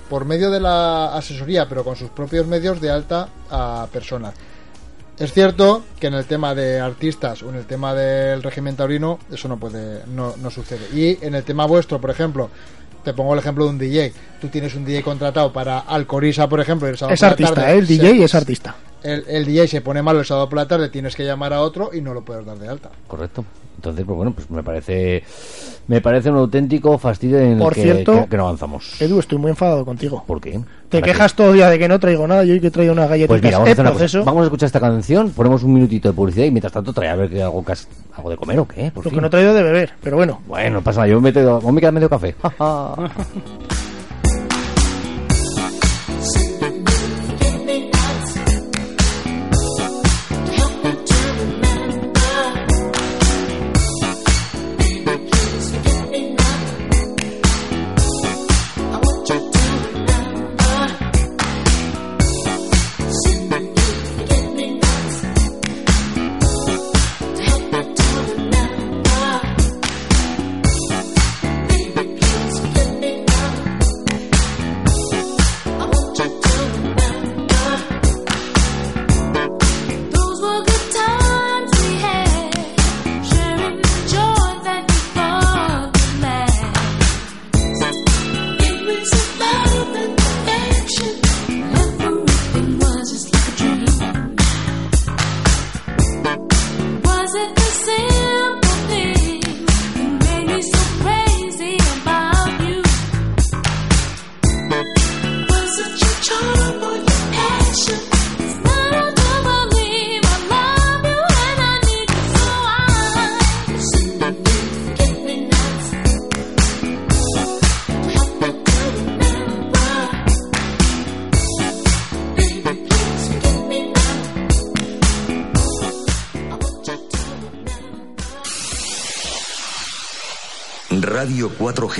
por medio de la asesoría, pero con sus propios medios, de alta a personas. Es cierto que en el tema de artistas o en el tema del régimen taurino eso no puede, no, no sucede. Y en el tema vuestro, por ejemplo, te pongo el ejemplo de un DJ. Tú tienes un DJ contratado para Alcoriza, por ejemplo, y el sábado Es por la artista, tarde ¿eh? el se- DJ es artista. el, el DJ se pone malo el sábado por la tarde, tienes que llamar a otro y no lo puedes dar de alta. Correcto. Entonces, pues bueno, pues me parece me parece un auténtico fastidio en Por el que, cierto, que- que no avanzamos. Edu, estoy muy enfadado contigo. ¿Por qué? Te ¿Para qué? quejas todo el día de que no traigo nada y hoy que he traído unas galletitas. Pues mira, vamos a, ¿Eh, hacer una cosa. proceso? vamos a escuchar esta canción, ponemos un minutito de publicidad y mientras tanto trae a ver que algo, que has- algo de comer o qué. Por Lo fin. que no he traído de beber, pero bueno. Bueno, no pasa nada, yo me, he aún me queda medio café. (laughs)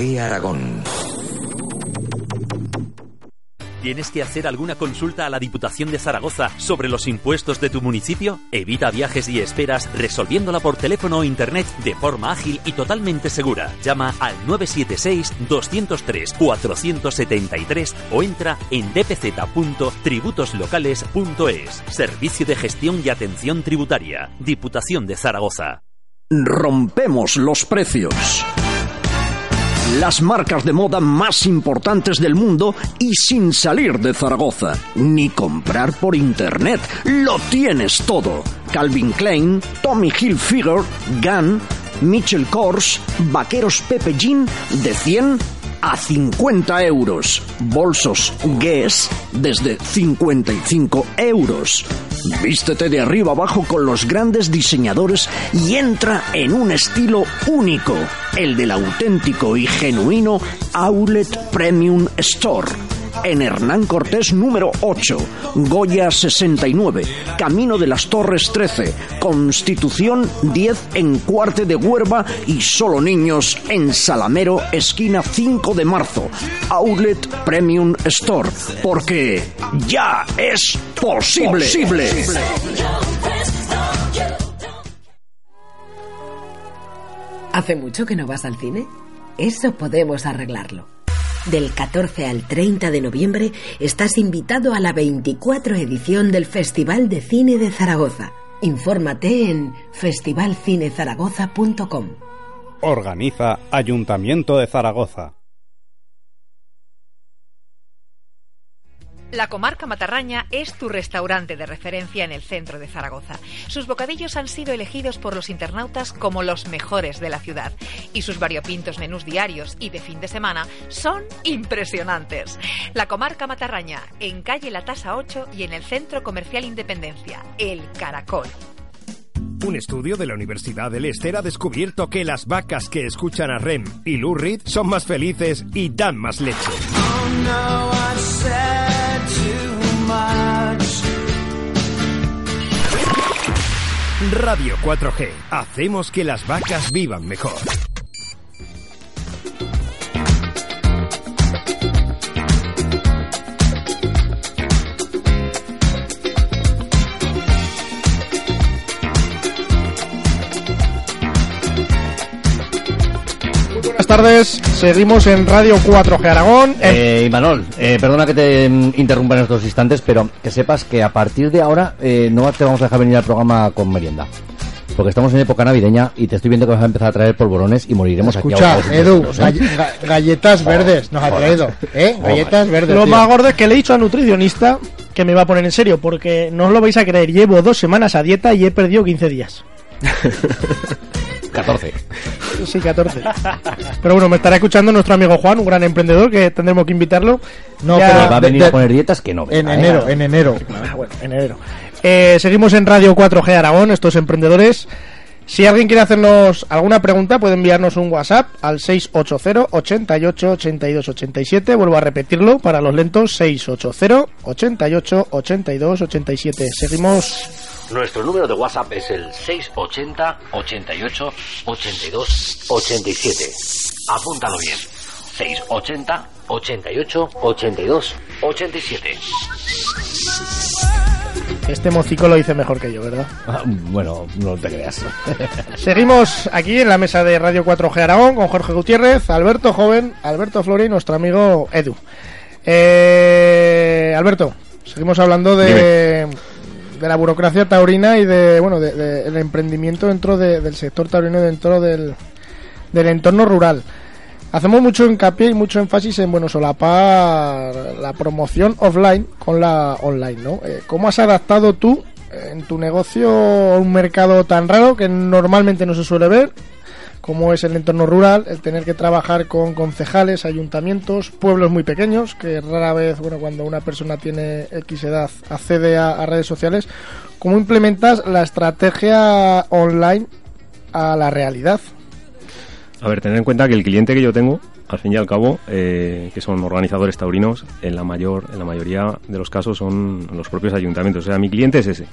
Radio 4G Aragón. ¿Tienes que hacer alguna consulta a la Diputación de Zaragoza sobre los impuestos de tu municipio? Evita viajes y esperas resolviéndola por teléfono o internet de forma ágil y totalmente segura. Llama al 976-203-473 o entra en dpz.tributoslocales.es. Servicio de Gestión y Atención Tributaria. Diputación de Zaragoza. Rompemos los precios. Las marcas de moda más importantes del mundo y sin salir de Zaragoza. Ni comprar por internet. Lo tienes todo. Calvin Klein, Tommy Hilfiger, Gunn, Mitchell Kors, Vaqueros Pepe Jean de 100 a 50 euros. Bolsos Guess desde 55 euros. Vístete de arriba abajo con los grandes diseñadores y entra en un estilo único, el del auténtico y genuino Outlet Premium Store. En Hernán Cortés número 8, Goya 69, Camino de las Torres 13, Constitución 10 en Cuarte de Huerva y Solo Niños en Salamero, esquina 5 de marzo. Outlet Premium Store, porque ya es posible. ¿Hace mucho que no vas al cine? Eso podemos arreglarlo. Del 14 al 30 de noviembre estás invitado a la 24 edición del Festival de Cine de Zaragoza. Infórmate en festivalcinezaragoza.com. Organiza Ayuntamiento de Zaragoza. La comarca Matarraña es tu restaurante de referencia en el centro de Zaragoza. Sus bocadillos han sido elegidos por los internautas como los mejores de la ciudad y sus variopintos menús diarios y de fin de semana son impresionantes. La comarca Matarraña, en calle La Tasa 8 y en el Centro Comercial Independencia, El Caracol. Un estudio de la Universidad del Leicester ha descubierto que las vacas que escuchan a Rem y Lou Reed son más felices y dan más leche. Radio 4G. Hacemos que las vacas vivan mejor. Tardes, seguimos en Radio 4G Aragón. Eh, Imanol, eh, perdona que te mm, interrumpa en estos instantes, pero que sepas que a partir de ahora eh, no te vamos a dejar venir al programa con merienda. Porque estamos en época navideña y te estoy viendo que vas a empezar a traer polvorones y moriremos Escucha, aquí. ahogados Edu, ¿eh? galle- ga- galletas verdes nos ha traído. ¿Eh? Galletas verdes. Lo tío. más gordo es que le he dicho al nutricionista que me va a poner en serio, porque no os lo vais a creer. Llevo dos semanas a dieta y he perdido 15 días. (laughs) 14. Sí, 14. Pero bueno, me estará escuchando nuestro amigo Juan, un gran emprendedor que tendremos que invitarlo. No, Ya- pero Va a venir de- a poner dietas que no. En ¿eh? enero, en enero. Ah, bueno, en enero. Eh, seguimos en Radio 4G Aragón, estos emprendedores. Si alguien quiere hacernos alguna pregunta, puede enviarnos un WhatsApp al 680 88 82 87. Vuelvo a repetirlo para los lentos: 680 88 82 87. Seguimos. Nuestro número de WhatsApp es el 680 88 82 87. Apúntalo bien. 680 88 82 87. Este mocico lo hice mejor que yo, ¿verdad? Ah, bueno, no te creas. (laughs) Seguimos aquí en la mesa de Radio 4G Aragón con Jorge Gutiérrez, Alberto Joven, Alberto Flori y nuestro amigo Edu. Eh, Alberto, seguimos hablando de, de la burocracia taurina y de bueno de- de- del emprendimiento dentro de- del sector taurino y dentro del, del entorno rural. Hacemos mucho hincapié y mucho énfasis en bueno solapar la promoción offline con la online, ¿no? Eh, ¿Cómo has adaptado tú eh, en tu negocio un mercado tan raro que normalmente no se suele ver? Como es el entorno rural, el tener que trabajar con concejales, ayuntamientos, pueblos muy pequeños, que rara vez, bueno, cuando una persona tiene X edad accede a, a redes sociales, ¿cómo implementas la estrategia online a la realidad? A ver, tener en cuenta que el cliente que yo tengo, al fin y al cabo, eh, que son organizadores taurinos, en la mayor, en la mayoría de los casos son los propios ayuntamientos. O sea, mi cliente es ese.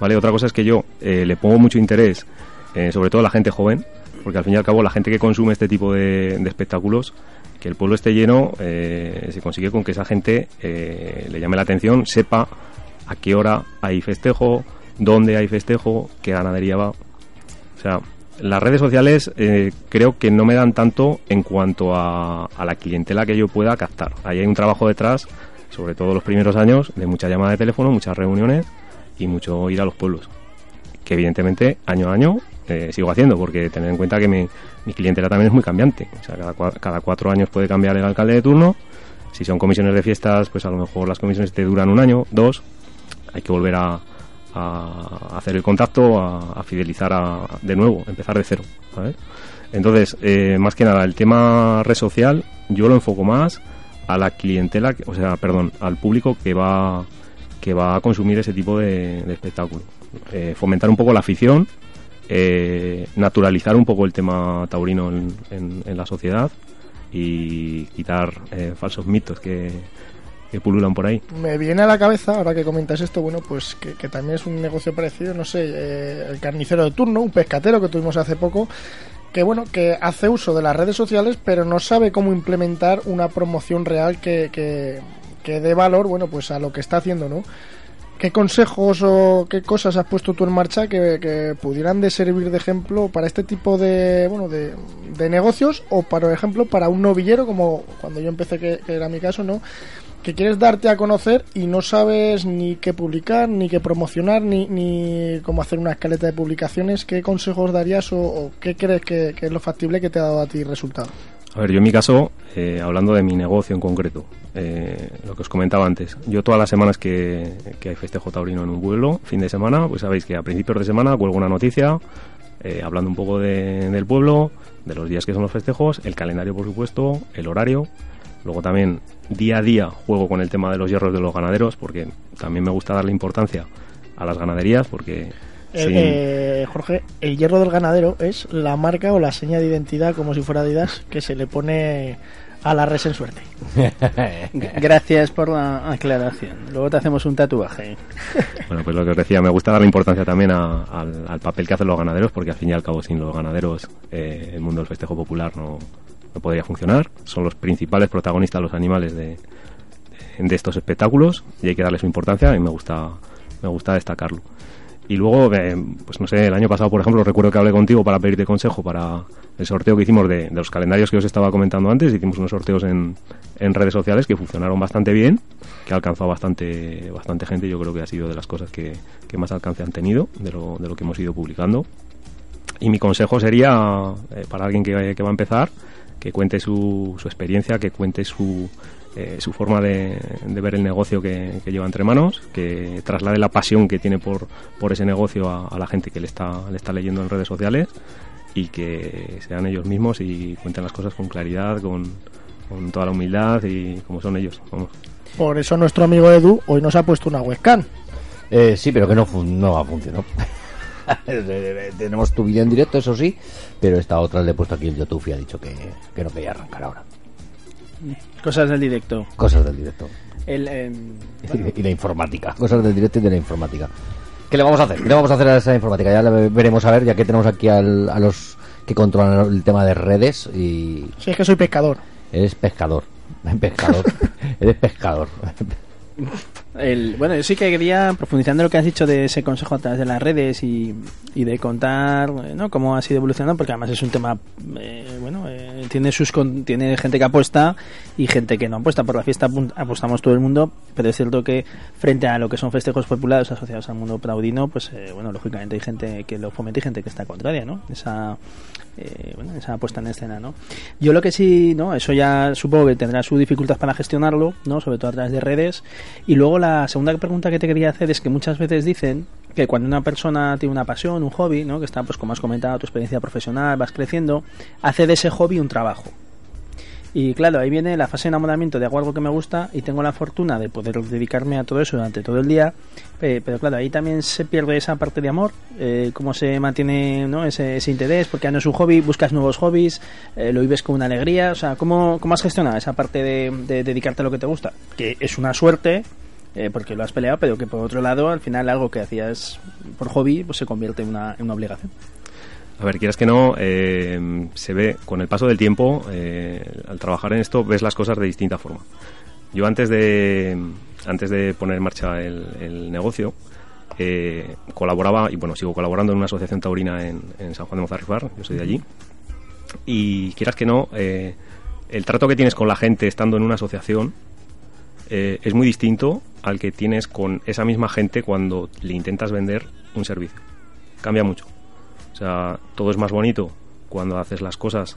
¿Vale? Otra cosa es que yo eh, le pongo mucho interés, eh, sobre todo a la gente joven, porque al fin y al cabo la gente que consume este tipo de, espectáculos, que el pueblo esté lleno, eh, se consigue con que esa gente eh, le llame la atención, sepa a qué hora hay festejo, dónde hay festejo, qué ganadería va. O sea, las redes sociales eh, creo que no me dan tanto en cuanto a, a la clientela que yo pueda captar. Ahí hay un trabajo detrás, sobre todo los primeros años, de mucha llamada de teléfono, muchas reuniones y mucho ir a los pueblos. Que evidentemente año a año eh, sigo haciendo, porque tener en cuenta que mi, mi clientela también es muy cambiante. O sea, cada, cada cuatro años puede cambiar el alcalde de turno. Si son comisiones de fiestas, pues a lo mejor las comisiones te duran un año, dos. Hay que volver a, hacer el contacto, a, fidelizar a- de nuevo, empezar de cero. Entonces, eh, más que nada, el tema red social, yo lo enfoco más a la clientela, o sea, perdón, al público que va que va a consumir ese tipo de, de espectáculo. Eh, fomentar un poco la afición, eh, naturalizar un poco el tema taurino en, la sociedad y quitar eh, falsos mitos que, que pululan por ahí. Me viene a la cabeza, ahora que comentas esto, bueno, pues que, que también es un negocio parecido, no sé, eh, el carnicero de turno, un pescatero que tuvimos hace poco, que bueno, que hace uso de las redes sociales, pero no sabe cómo implementar una promoción real que, que, que dé valor, bueno, pues a lo que está haciendo, ¿no? ¿Qué consejos o qué cosas has puesto tú en marcha que, que pudieran de servir de ejemplo para este tipo de, bueno, de, de negocios o, por ejemplo, para un novillero, como cuando yo empecé, que, era mi caso, ¿no? Que quieres darte a conocer y no sabes ni qué publicar, ni qué promocionar, ni, ni cómo hacer una escaleta de publicaciones. ¿Qué consejos darías o, o qué crees que, que es lo factible que te ha dado a ti resultado? A ver, yo en mi caso, eh, hablando de mi negocio en concreto, eh, lo que os comentaba antes, yo todas las semanas que, que hay festejo taurino en un pueblo, fin de semana, pues sabéis que a principios de semana cuelgo una noticia eh, hablando un poco de- del pueblo, de los días que son los festejos, el calendario por supuesto, el horario, luego también día a día juego con el tema de los hierros de los ganaderos, porque también me gusta darle importancia a las ganaderías, porque... El- sin- eh, Jorge, el hierro del ganadero es la marca o la seña de identidad, como si fuera Adidas, que se le pone a la res en suerte. (laughs) Gracias por la aclaración. Luego te hacemos un tatuaje. (laughs) Bueno, pues lo que os decía, me gusta darle importancia también a- al, al papel que hacen los ganaderos, porque al fin y al cabo sin los ganaderos eh, el mundo del festejo popular no, no podría funcionar. Son los principales protagonistas los animales de, de estos espectáculos y hay que darle su importancia y me gusta, me gusta destacarlo. Y luego, eh, pues no sé, el año pasado, por ejemplo, recuerdo que hablé contigo para pedirte consejo para el sorteo que hicimos de, de los calendarios que os estaba comentando antes. Hicimos unos sorteos en, en redes sociales que funcionaron bastante bien, que ha alcanzado bastante, bastante gente. Yo creo que ha sido de las cosas que, que más alcance han tenido de lo, de lo que hemos ido publicando. Y mi consejo sería, eh, para alguien que, que va a empezar, que cuente su, su experiencia, que cuente su, eh, su forma de, de ver el negocio que, que lleva entre manos, que traslade la pasión que tiene por, por ese negocio a, a la gente que le está, le está leyendo en redes sociales y que sean ellos mismos y cuenten las cosas con claridad, con, con toda la humildad y como son ellos. Vamos. Por eso nuestro amigo Edu hoy nos ha puesto una webcam. Eh, sí, pero que no, fun- no ha funcionado. (laughs) Tenemos tu vídeo en directo, eso sí, pero esta otra le he puesto aquí el YouTube y ha dicho que, que no quería arrancar ahora. Cosas del directo. Cosas del directo. El, em, (laughs) Y la informática. Cosas del directo y de la informática. ¿Qué le vamos a hacer? ¿Qué le vamos a hacer a esa informática? Ya le veremos a ver, ya que tenemos aquí al- a los que controlan el tema de redes y Si es que soy pescador. eres pescador. (laughs) Pescador. (laughs) eres pescador. El, bueno, yo sí que quería, profundizando en lo que has dicho de ese consejo a través de las redes y, de contar eh, cómo ha sido evolucionando, porque además es un tema, eh, bueno, eh, tiene sus tiene gente que apuesta y gente que no apuesta. Por la fiesta apostamos todo el mundo, pero es cierto que frente a lo que son festejos populares asociados al mundo plaudino, pues eh, bueno, lógicamente hay gente que lo fomenta y gente que está contraria, ¿no? Esa, eh, bueno, esa puesta en escena, ¿no? Yo lo que sí, ¿no? Eso ya supongo que tendrá su dificultad para gestionarlo, ¿no? Sobre todo a través de redes. Y luego la segunda pregunta que te quería hacer es que muchas veces dicen que cuando una persona tiene una pasión, un hobby, ¿no? Que está, pues como has comentado, tu experiencia profesional, vas creciendo, hace de ese hobby un trabajo. Y claro, ahí viene la fase de enamoramiento de hago algo que me gusta y tengo la fortuna de poder dedicarme a todo eso durante todo el día. eh, pero claro, ahí también se pierde esa parte de amor, eh, cómo se mantiene ¿no? ese, ese interés, porque ya no es un hobby, buscas nuevos hobbies, eh, lo vives con una alegría. O sea, ¿cómo, cómo has gestionado esa parte de, de dedicarte a lo que te gusta? Que es una suerte, eh, porque lo has peleado, pero que por otro lado, al final algo que hacías por hobby pues se convierte en una, en una obligación. A ver, quieras que no, eh, se ve con el paso del tiempo, eh, al trabajar en esto, ves las cosas de distinta forma. Yo antes de, antes de poner en marcha el, el negocio, eh, colaboraba, y bueno, sigo colaborando en una asociación taurina en, en San Juan de Mozarrifar, yo soy de allí. Y quieras que no, eh, el trato que tienes con la gente estando en una asociación eh, es muy distinto al que tienes con esa misma gente cuando le intentas vender un servicio. Cambia mucho. O sea, todo es más bonito cuando haces las cosas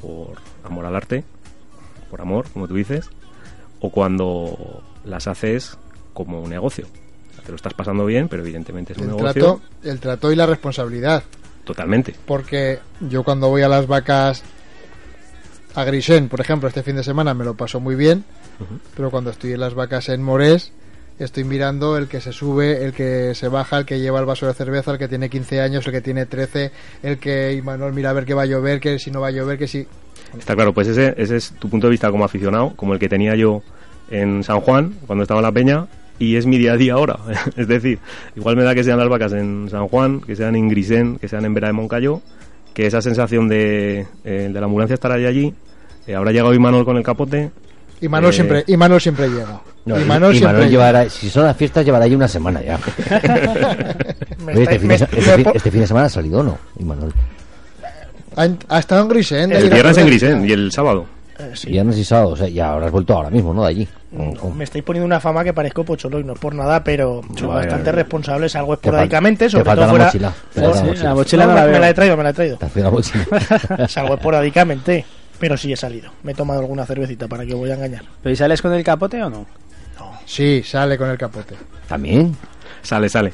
por amor al arte, por amor, como tú dices, o cuando las haces como un negocio. O sea, Te lo estás pasando bien, pero evidentemente es un El negocio. trato, el trato y la responsabilidad. Totalmente. Porque yo cuando voy a las vacas a Grisen, por ejemplo, este fin de semana me lo paso muy bien, pero cuando estoy en las vacas en Morés, estoy mirando el que se sube, el que se baja, el que lleva el vaso de cerveza, el que tiene 15 años, el que tiene 13, el que Imanol mira a ver que va a llover, que si no va a llover, que si... Está claro, pues ese, ese es tu punto de vista como aficionado, como el que tenía yo en San Juan, cuando estaba en la peña, y es mi día a día ahora. (laughs) es decir, igual me da que sean las vacas en San Juan, que sean en Grisén, que sean en Vera de Moncayo, que esa sensación de, eh, de la ambulancia estar ahí allí, eh, habrá llegado Imanol con el capote. Imanol eh, siempre, Imanol siempre llega. No, y- Imanol y siempre Manuel llega. llevará, si son las fiestas, llevará ahí una semana ya. (laughs) Me Oye, este, fin de, este fin- este fin de semana ha salido o no, Imanol. Ha, ha estado en Grisen. de El a viernes en. Grisén y el sábado. Viernes y sábado, o sea, ya habrás vuelto ahora mismo, ¿no? De allí. Me estáis poniendo una fama que parezco pocholo y no es por nada, pero soy Vaya, bastante vaya. responsable, salgo Te fal- esporádicamente, te sobre falta todo la fuera... mochila, te falta la Sí, mochila. la mochila No, no, la me, la he traído, me la he traído. Te has la mochila. (laughs) salgo esporádicamente, Pero sí he salido. Me he tomado alguna cervecita, ¿para que voy a engañar? ¿Pero y sales con el capote o no? Sí, sale con el capote. ¿También? Sale, sale.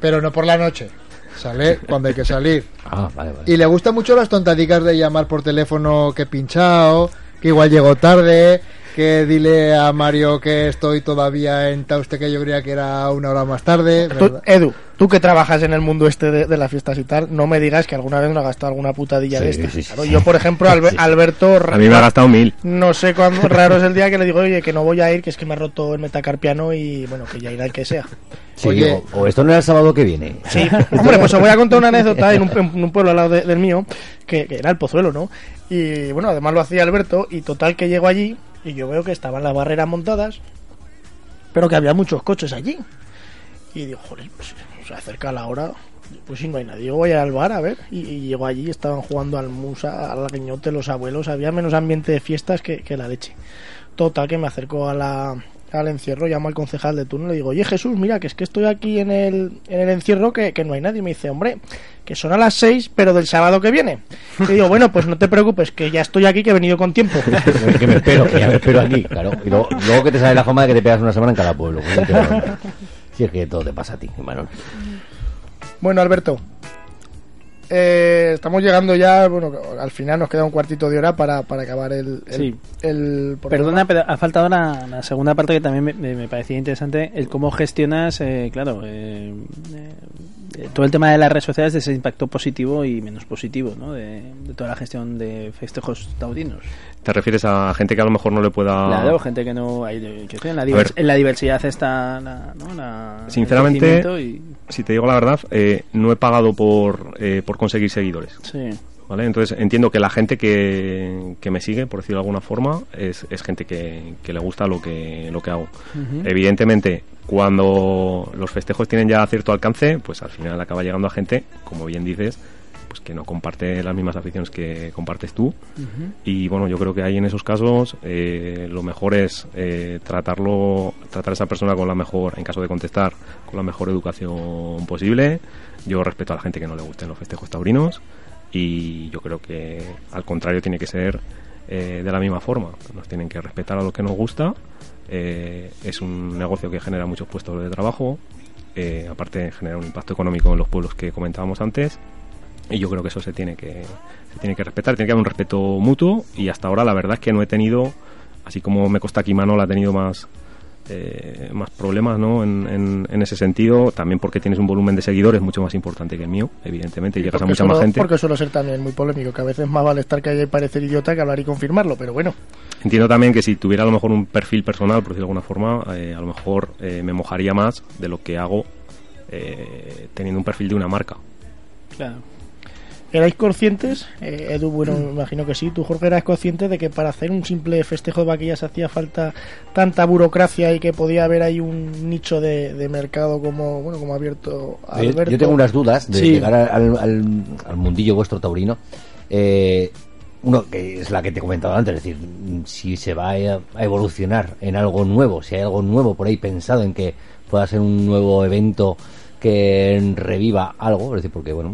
Pero no por la noche. Sale cuando hay que salir. (laughs) Ah, vale, vale. Y le gustan mucho las tontadicas de llamar por teléfono que he pinchado, que igual llego tarde, que dile a Mario que estoy todavía en Tauste que yo creía que era una hora más tarde. Edu, tú que trabajas en el mundo este de, de las fiestas y tal, no me digas que alguna vez no has gastado alguna putadilla Sí, de estas. sí, sí, Claro, sí. Yo, por ejemplo, Albe- (laughs) Sí. Alberto... A mí me ha gastado mil. No sé cuándo, (laughs) raro es el día que le digo, oye, que no voy a ir, que es que me ha roto el metacarpiano y, bueno, que ya irá el que sea. Sí, Oye. o, o esto no era el sábado que viene. Sí, hombre, pues os voy a contar una anécdota en un, (laughs) en un pueblo al lado de- del mío, que, que era el Pozuelo, ¿no? Y bueno, además lo hacía Alberto, y total que llego allí y yo veo que estaban las barreras montadas, pero que había muchos coches allí. Y digo, joder, pues se acerca la hora, pues si no hay nadie, yo voy al bar a ver. Y, y llego allí, estaban jugando al musa, al guiñote, los abuelos, había menos ambiente de fiestas que, que la leche. Total, que me acerco a la, al encierro, llamo al concejal de turno y le digo, oye Jesús, mira, que es que estoy aquí en el, en el encierro que, que no hay nadie. Me dice, hombre, que son a las seis, pero del sábado que viene. Y digo, bueno, pues no te preocupes, que ya estoy aquí, que he venido con tiempo. (laughs) que me espero, que ya me espero aquí, claro. Y luego, que te sale la fama de que te pegas una semana en cada pueblo. pues. Si es que todo te pasa a ti, Manuel. Bueno, Alberto, eh, estamos llegando ya, bueno, al final nos queda un cuartito de hora para, para acabar el, el, Sí. el. Perdona, pero ha faltado la, la segunda parte que también me, me- me parecía interesante, el cómo gestionas, eh, claro, eh, eh, todo el tema de las redes sociales, de ese impacto positivo y menos positivo, ¿no? De, de toda la gestión de festejos taurinos. ¿Te refieres a gente que a lo mejor no le pueda... Claro, gente que no hay, que en, la divers- ver. en la diversidad está la, ¿no? la- Sinceramente, y- si te digo la verdad, eh, no he pagado por, eh, por conseguir seguidores. sí. ¿Vale? Entonces entiendo que la gente que, que me sigue, por decirlo de alguna forma, es, es gente que, que le gusta lo que, lo que hago. Evidentemente, cuando los festejos tienen ya cierto alcance, pues al final acaba llegando a gente, como bien dices, pues que no comparte las mismas aficiones que compartes tú. Y bueno, yo creo que ahí en esos casos eh, lo mejor es eh, tratarlo, tratar a esa persona con la mejor, en caso de contestar, con la mejor educación posible. Yo respeto a la gente que no le gusten los festejos taurinos y yo creo que al contrario tiene que ser eh, de la misma forma. Nos tienen que respetar a lo que nos gusta. Eh, es un negocio que genera muchos puestos de trabajo. eh, aparte genera un impacto económico en los pueblos que comentábamos antes y yo creo que eso se tiene que se tiene que respetar tiene que haber un respeto mutuo y hasta ahora la verdad es que no he tenido así como me consta que Imanol ha tenido más eh, más problemas ¿no? en, en- en ese sentido también porque tienes un volumen de seguidores mucho más importante que el mío evidentemente y llegas a mucha más gente Porque suelo ser también muy polémico, que a veces más vale estar callado y parecer idiota que hablar y confirmarlo, pero bueno. Entiendo también que si tuviera a lo mejor un perfil personal, por decirlo de alguna forma, eh, a lo mejor eh, me mojaría más de lo que hago eh, teniendo un perfil de una marca. Claro. ¿Erais conscientes, eh, Edu, bueno, me imagino que sí, tú Jorge eras consciente de que para hacer un simple festejo de vaquillas hacía falta tanta burocracia y que podía haber ahí un nicho de, de mercado como, bueno, como ha abierto Yo, Alberto? yo tengo unas dudas de Sí. llegar al, al- al mundillo vuestro taurino. Eh, uno, que es la que te he comentado antes, es decir, si se va a, a evolucionar en algo nuevo, si hay algo nuevo por ahí pensado en que pueda ser un nuevo evento que reviva algo, es decir, porque bueno,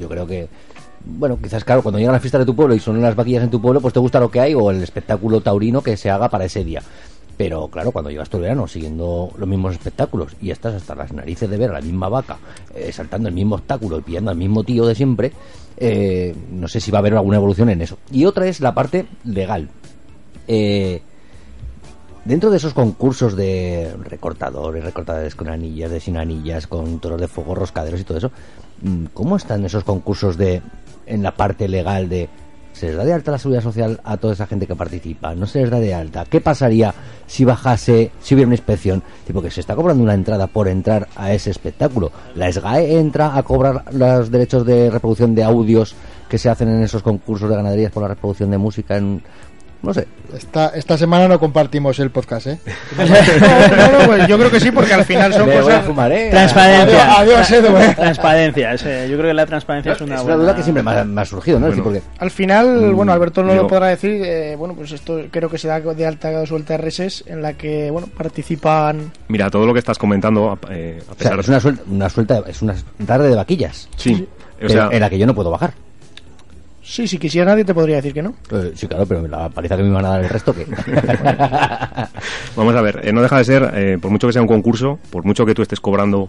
yo creo que bueno, quizás claro, cuando llegan las fiestas de tu pueblo y son las vaquillas en tu pueblo, pues te gusta lo que hay o el espectáculo taurino que se haga para ese día. Pero claro, cuando llevas todo el verano siguiendo los mismos espectáculos y estás hasta las narices de ver a la misma vaca eh, saltando el mismo obstáculo y pillando al mismo tío de siempre, eh, no sé si va a haber alguna evolución en eso. Y otra es la parte legal. Eh, dentro de esos concursos de recortadores, recortadores con anillas, de sin anillas, con toros de fuego, roscaderos y todo eso, mm, ¿cómo están esos concursos de en la parte legal de se les da de alta la seguridad social a toda esa gente que participa? ¿No se les da de alta? ¿Qué pasaría si bajase, si hubiera una inspección? Tipo que se está cobrando una entrada por entrar a ese espectáculo. ¿La SGAE entra a cobrar los derechos de reproducción de audios que se hacen en esos concursos de ganaderías por la reproducción de música en... No sé. Esta, esta semana no compartimos el podcast, ¿eh? No, (laughs) no, no, pues yo creo que sí, porque al final son Me voy cosas... a fumar, ¿eh? Transparencia. Adiós, Edu, eh. Transparencia. yo creo que la transparencia es una, Es una buena- duda que siempre me ha, me ha surgido, ¿no? Es decir, porque Al final, Mm, bueno, Alberto no yo- lo podrá decir, eh, bueno, pues esto creo que se da de alta suelta RSS en la que, bueno, participan... Mira, todo lo que estás comentando, eh, a o sea, pesar es una suelta, una suelta, es una tarde de vaquillas. Sí, o pero sea, en la que yo no puedo bajar. Sí, si quisiera nadie te podría decir que no. Eh, sí, claro, pero la paliza que me iban a dar el resto, que (laughs) Vamos a ver, eh, no deja de ser, eh, por mucho que sea un concurso, por mucho que tú estés cobrando.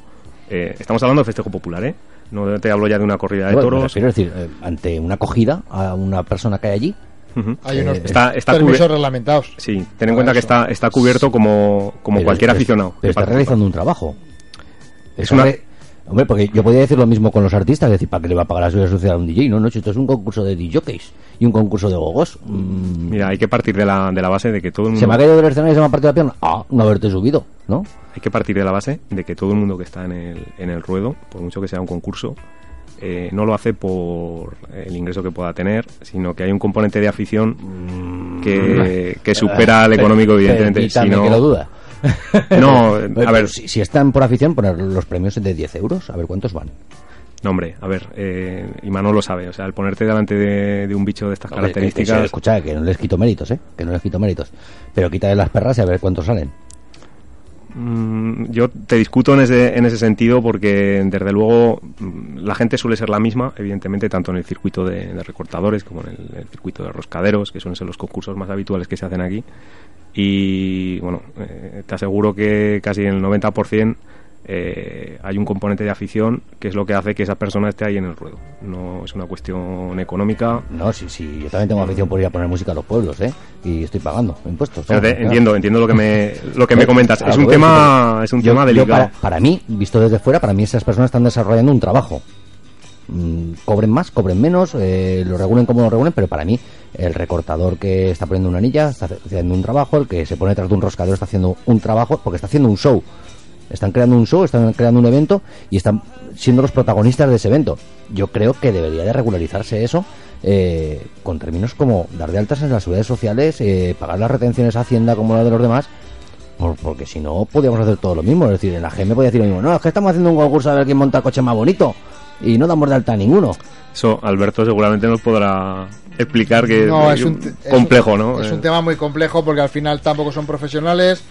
eh, estamos hablando de festejo popular, ¿eh? No te hablo ya de una corrida de Bueno, toros. refiero a decir, eh, ante una acogida a una persona que hay allí, Ujú. Hay unos está, está permisos reglamentados. Sí, ten en cuenta que está, está cubierto como, como Pero cualquier aficionado. Pero está realizando un trabajo. Es una- re- Hombre, porque yo podría decir lo mismo con los artistas, es decir, ¿para qué le va a pagar la seguridad social a un DJ? No, no, esto es un concurso de DJs y un concurso de gogos. Mm, Mira, hay que partir de la, de la base de que todo el se mundo. me ha caído del escenario y se me ha partido la pierna. Ah, no haberte subido, ¿no? Hay que partir de la base de que todo el mundo que está en el, en el ruedo, por mucho que sea un concurso, eh, no lo hace por el ingreso que pueda tener, sino que hay un componente de afición que, que supera al (laughs) económico, evidentemente. Si no- que lo duda. (laughs) No, a ver. Si, si están por afición, poner los premios de 10 euros, a ver cuántos van. No, hombre, a ver, eh, y Manolo lo sabe, o sea, al ponerte delante de, de un bicho de estas que- que características... se- escucha, que no les quito méritos, ¿eh? Que no les quito méritos. Pero quítale las perras y a ver cuántos salen. Mm, yo te discuto en ese, en ese sentido porque, desde luego, mm, la gente suele ser la misma, evidentemente, tanto en el circuito de, recortadores como en el, circuito de roscaderos, que suelen ser los concursos más habituales que se hacen aquí. Y, bueno, eh, te aseguro que casi el 90% eh, hay un componente de afición que es lo que hace que esa persona esté ahí en el ruedo. No es una cuestión económica. No, sí, sí, yo también tengo afición por ir a poner música a los pueblos, ¿eh? Y estoy pagando impuestos. Te- entiendo, entiendo lo que me, lo que me (laughs) comentas. claro, Es un pues, tema, es un yo- tema delicado. para, para mí, visto desde fuera, para mí esas personas están desarrollando un trabajo. Mm, cobren más, cobren menos, eh, lo regulen como lo regulen, pero para mí el recortador que está poniendo una anilla está haciendo un trabajo, el que se pone detrás de un roscador está haciendo un trabajo, porque está haciendo un show. Están creando un show, están creando un evento y están siendo los protagonistas de ese evento. Yo creo que debería de regularizarse eso eh, con términos como dar de altas en las seguridades sociales, eh, pagar las retenciones a Hacienda como las de los demás, por- porque si no podríamos hacer todo lo mismo. Es decir, en la GM podía decir lo mismo. No, es que estamos haciendo un concurso a ver quién monta el coche más bonito y no damos de alta a ninguno. Eso Alberto seguramente nos podrá explicar que No, es es un un, te- es complejo, un- ¿no? Es Eh, un tema muy complejo porque al final tampoco son profesionales.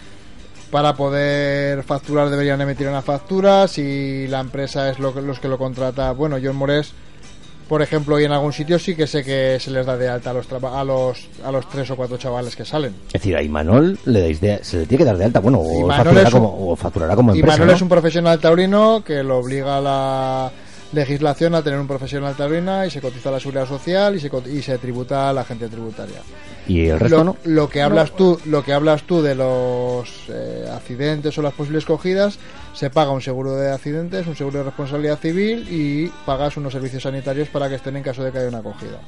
Para poder facturar deberían emitir una factura. Si la empresa es lo que, los que lo contrata, bueno, John Mores, por ejemplo, y en algún sitio sí que sé que se les da de alta a los a los a los tres o cuatro chavales que salen. Es decir, a Imanol le dais de- se le tiene que dar de alta, bueno, o, Imanol facturará un- como, o facturará como empresa. ¿no? es un profesional taurino que lo obliga a la legislación a tener un profesional taurina y se cotiza la seguridad social y se, y se tributa a la agencia tributaria. Y el resto lo, no. lo que hablas tú lo que hablas tú de los eh, accidentes o las posibles cogidas se paga un seguro de accidentes un seguro de responsabilidad civil y pagas unos servicios sanitarios para que estén en caso de que haya una acogida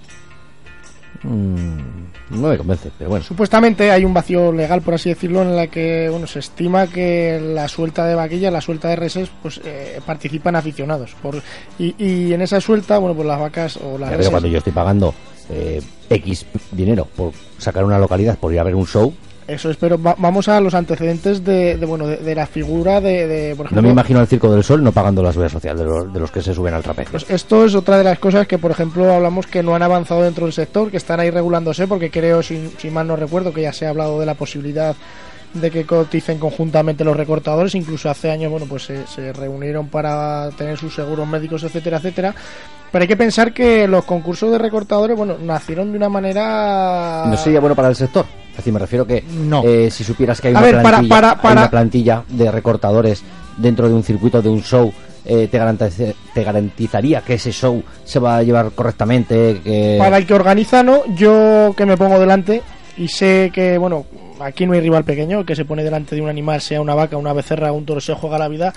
Mm, no me convence, pero bueno. Supuestamente hay un vacío legal, por así decirlo, en la que bueno se estima que la suelta de vaquilla, la suelta de reses, pues eh, participan aficionados. Por, y, y en esa suelta, bueno, pues las vacas o las Ya, pero cuando yo estoy pagando eh, X dinero por sacar una localidad, por ir a ver un show, eso es. Pero va- vamos a los antecedentes de, de, bueno de, de la figura de, de, por no ejemplo, me imagino al Circo del Sol no pagando la seguridad social de los, de los que se suben al trapecio. Pues esto es otra de las cosas que, por ejemplo, hablamos que no han avanzado dentro del sector, que están ahí regulándose, porque creo, si, si mal no recuerdo, que ya se ha hablado de la posibilidad de que coticen conjuntamente los recortadores, incluso hace años, bueno, pues se, se reunieron para tener sus seguros médicos, etcétera, etcétera. Pero hay que pensar que los concursos de recortadores, bueno, nacieron de una manera... ¿No sería bueno para el sector? Es decir, me refiero que No. eh, si supieras que hay una, ver, para- plantilla, para- hay para- una plantilla de recortadores dentro de un circuito de un show, eh, te, garantice- te garantizaría que ese show se va a llevar correctamente. Que... Para el que organiza, no, yo que me pongo delante y sé que, bueno, aquí no hay rival pequeño, que se pone delante de un animal, sea una vaca, una becerra, un toro, se juega la vida,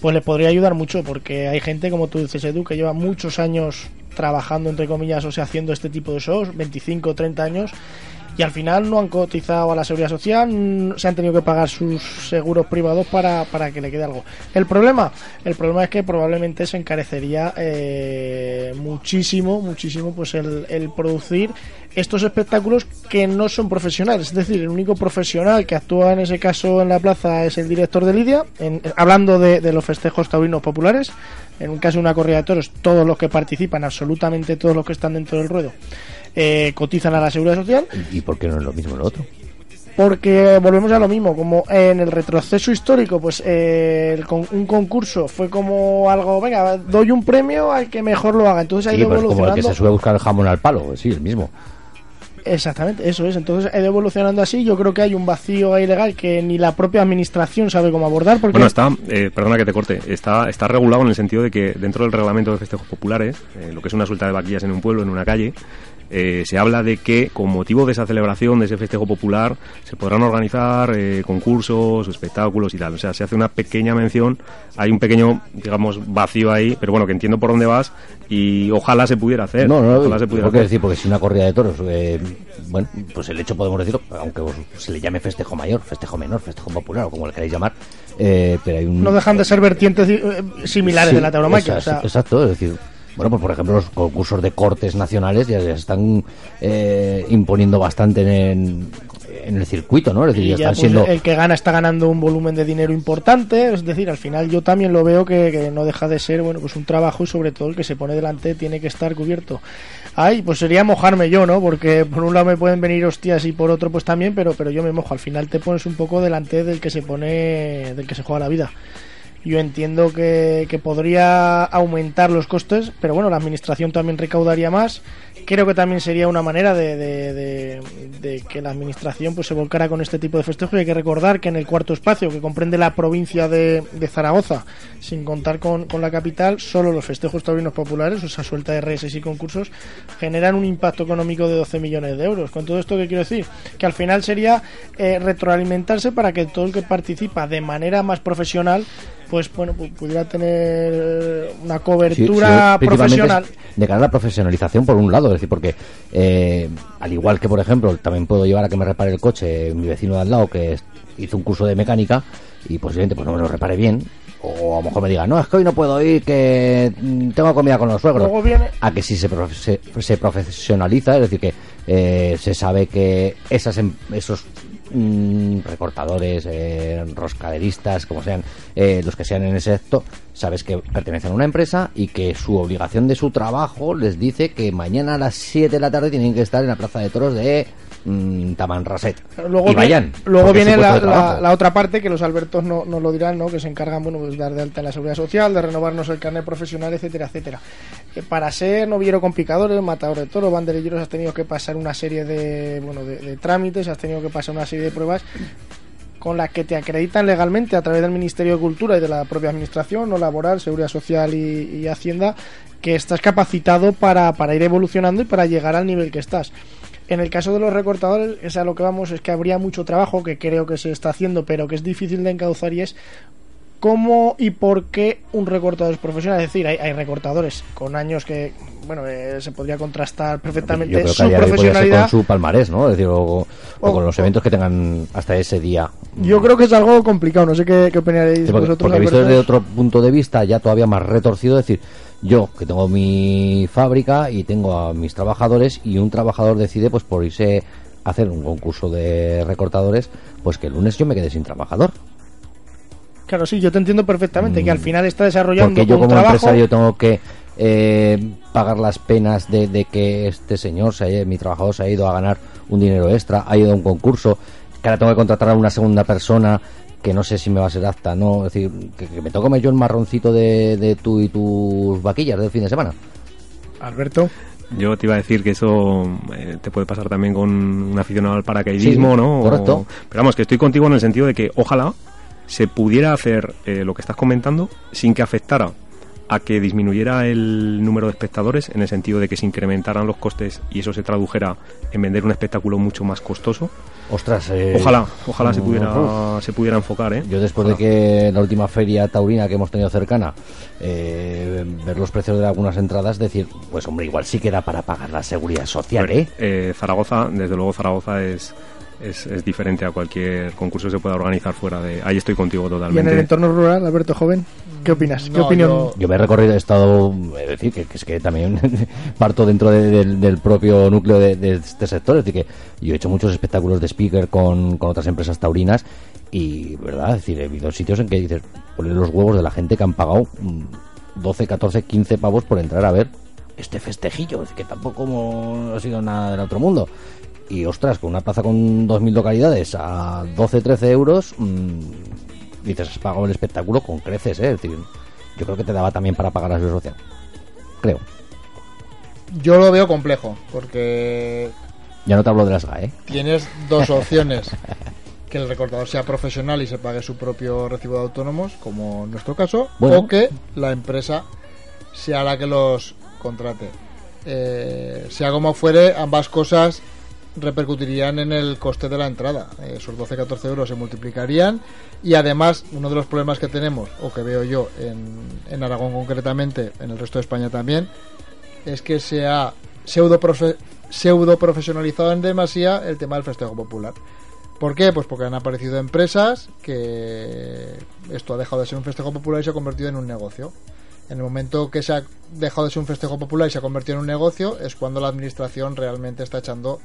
pues le podría ayudar mucho, porque hay gente, como tú dices, Edu, que lleva muchos años trabajando, entre comillas, o sea, haciendo este tipo de shows, 25, 30 años, y al final no han cotizado a la seguridad social, mm, se han tenido que pagar sus seguros privados para, para que le quede algo. El problema, el problema es que probablemente se encarecería eh, muchísimo, muchísimo, pues el, el producir estos espectáculos que no son profesionales. Es decir, el único profesional que actúa en ese caso en la plaza es el director de Lidia, en- hablando de, de los festejos taurinos populares. En un caso de una corrida de toros, todos los que participan, absolutamente todos los que están dentro del ruedo, eh, cotizan a la seguridad social. ¿Y por qué no es lo mismo lo otro? porque volvemos a lo mismo, como en el retroceso histórico, pues eh, el con- un concurso fue como algo, venga, doy un premio al que mejor lo haga, entonces ha Sí, ido como el que se sube a buscar el jamón al palo, sí, el mismo. Exactamente, eso es. Entonces ha ido evolucionando así. Yo creo que hay un vacío ahí legal que ni la propia administración sabe cómo abordar. Porque Bueno, está, eh, perdona que te corte, está, está regulado en el sentido de que dentro del reglamento de festejos populares, eh, lo que es una suelta de vaquillas en un pueblo, en una calle, eh, se habla de que con motivo de esa celebración, de ese festejo popular, se podrán organizar eh, concursos, espectáculos y tal. O sea, se hace una pequeña mención, hay un pequeño, digamos, vacío ahí, pero bueno, que entiendo por dónde vas y ojalá se pudiera hacer. No, no, ojalá se pudiera hacer. decir, porque si una corrida de toros, eh, bueno, pues el hecho podemos decirlo, aunque se le llame festejo mayor, festejo menor, festejo popular o como le queráis llamar, eh, pero hay un no dejan de ser vertientes eh, similares Sí, de la tauromaquia. exacto, o sea, exacto, es decir, bueno, pues por ejemplo los concursos de cortes nacionales ya, se están eh, imponiendo bastante en, en el circuito, ¿no? Es decir, ya, están pues, siendo el que gana está ganando un volumen de dinero importante. Es decir, al final yo también lo veo que, que no deja de ser bueno pues un trabajo y sobre todo el que se pone delante tiene que estar cubierto. Ay, pues sería mojarme yo, ¿no? Porque por un lado me pueden venir hostias y por otro pues también, pero, pero yo me mojo. Al final te pones un poco delante del que se pone, del que se juega la vida. Yo entiendo que, que podría aumentar los costes, pero bueno, la administración también recaudaría más. Creo que también sería una manera de, de- que la administración pues se volcara con este tipo de festejos. Hay que recordar que en el cuarto espacio, que comprende la provincia de, de Zaragoza, sin contar con, con la capital, solo los festejos taurinos populares, o sea, suelta de reses y concursos, generan un impacto económico de 12 millones de euros. Con todo esto, ¿qué quiero decir? Que al final sería eh, retroalimentarse para que todo el que participa de manera más profesional pues bueno, pu- pudiera tener una Sí, cobertura sí, profesional. es De cara a la profesionalización, por un lado, es decir, porque eh, al igual que, por ejemplo, también puedo llevar a que me repare el coche mi vecino de al lado que hizo un curso de mecánica y posiblemente pues no me lo repare bien, o a lo mejor me diga, no, es que hoy no puedo ir, que mm, tengo comida con los suegros. Luego viene- A que si se, profe- se, se profesionaliza, es decir, que eh, se sabe que esas, em- esos mm, recortadores, eh, roscaderistas, como sean eh, los que sean en ese sector, sabes que pertenecen a una empresa y que su obligación de su trabajo les dice que mañana a las 7 de la tarde tienen que estar en la plaza de toros de mm, Tamanrasset. Luego, y vayan. luego porque es viene la, la- la otra parte que los albertos no, no lo dirán, ¿no? que se encargan bueno, pues, de dar de alta en la seguridad social, de renovarnos el carnet profesional, etcétera, etcétera. Eh, para ser noviero con picadores, matador de toros, banderilleros, has tenido que pasar una serie de, bueno, de, de trámites, has tenido que pasar una serie de pruebas con las que te acreditan legalmente a través del Ministerio de Cultura y de la propia Administración, no laboral, Seguridad Social y, y Hacienda, que estás capacitado para, para ir evolucionando y para llegar al nivel que estás. En el caso de los recortadores, es a lo que vamos, es que habría mucho trabajo que creo que se está haciendo, pero que es difícil de encauzar y es cómo y por qué un recortador es profesional. Es decir, hay, hay recortadores con años que, bueno, eh, se podría contrastar Yo perfectamente creo que su profesionalidad. con su palmarés, ¿no? Es decir, o, o O- con los eventos que tengan hasta ese día. Yo creo que es algo complicado, no sé qué, qué opinaréis Sí, porque, vosotros. porque visto desde otro punto de vista ya todavía más retorcido, es decir, yo que tengo mi fábrica y tengo a mis trabajadores y un trabajador decide pues por irse a hacer un concurso de recortadores, pues que el lunes yo me quedé sin trabajador. Claro, sí, yo te entiendo perfectamente, que al final está desarrollando Mm. Porque yo un como trabajo... empresario tengo que eh, pagar las penas de, de que este señor, se haya- mi trabajador, se ha ido a ganar un dinero extra, ha ido a un concurso, que ahora tengo que contratar a una segunda persona que no sé si me va a ser apta, ¿no? Es decir, que, que me toco yo el marroncito de, de tú y tus vaquillas del fin de semana. Alberto. Yo te iba a decir que eso eh, te puede pasar también con un aficionado al paracaidismo, Sí, ¿no? O- correcto. pero vamos, que estoy contigo en el sentido de que ojalá se pudiera hacer eh, lo que estás comentando sin que afectara a que disminuyera el número de espectadores en el sentido de que se incrementaran los costes y eso se tradujera en vender un espectáculo mucho más costoso. Ostras, eh, ojalá, ojalá se pudiera uf. se pudiera enfocar, ¿eh? Yo después de que la última feria taurina que hemos tenido cercana, eh, ver los precios de algunas entradas, decir, pues hombre, igual sí queda para pagar la seguridad social, ¿eh? Eh, Zaragoza, desde luego Zaragoza es, es, es diferente a cualquier concurso que se pueda organizar fuera de... Ahí estoy contigo Y en el totalmente. entorno rural, Alberto Joven, ¿qué opinas? ¿Qué No, opinión? yo- Yo me he recorrido, he estado, es decir, que, que es que también (laughs) parto dentro de- del- del propio núcleo de, de este sector, es decir, que yo he hecho muchos espectáculos de speaker con, con otras empresas taurinas y, ¿verdad? Es decir, he habido sitios en que dices, poner los huevos de la gente que han pagado mm, 12, 14, 15 pavos por entrar a ver este festejillo, es que tampoco ha sido nada del otro mundo. Y ostras, con una plaza con 2.000 localidades a 12-13 euros, mm, dices, has pagado el espectáculo con creces, ¿eh? Es decir, yo creo que te daba también para pagar la seguridad social. Creo. Yo lo veo complejo, porque Ya no te hablo de las GAE. ¿eh? tienes dos (laughs) opciones. Que el recortador sea profesional y se pague su propio recibo de autónomos, como en nuestro caso, Bueno. o que la empresa sea la que los contrate. Eh, sea como fuere, ambas cosas repercutirían en el coste de la entrada. Eh, Esos 12-14 euros se multiplicarían y además uno de los problemas que tenemos, o que veo yo en, en Aragón concretamente, en el resto de España también, es que se ha pseudo, pseudo profesionalizado en demasía el tema del festejo popular. ¿Por qué? Pues porque han aparecido empresas que esto ha dejado de ser un festejo popular y se ha convertido en un negocio. En el momento que se ha dejado de ser un festejo popular y se ha convertido en un negocio es cuando la administración realmente está echando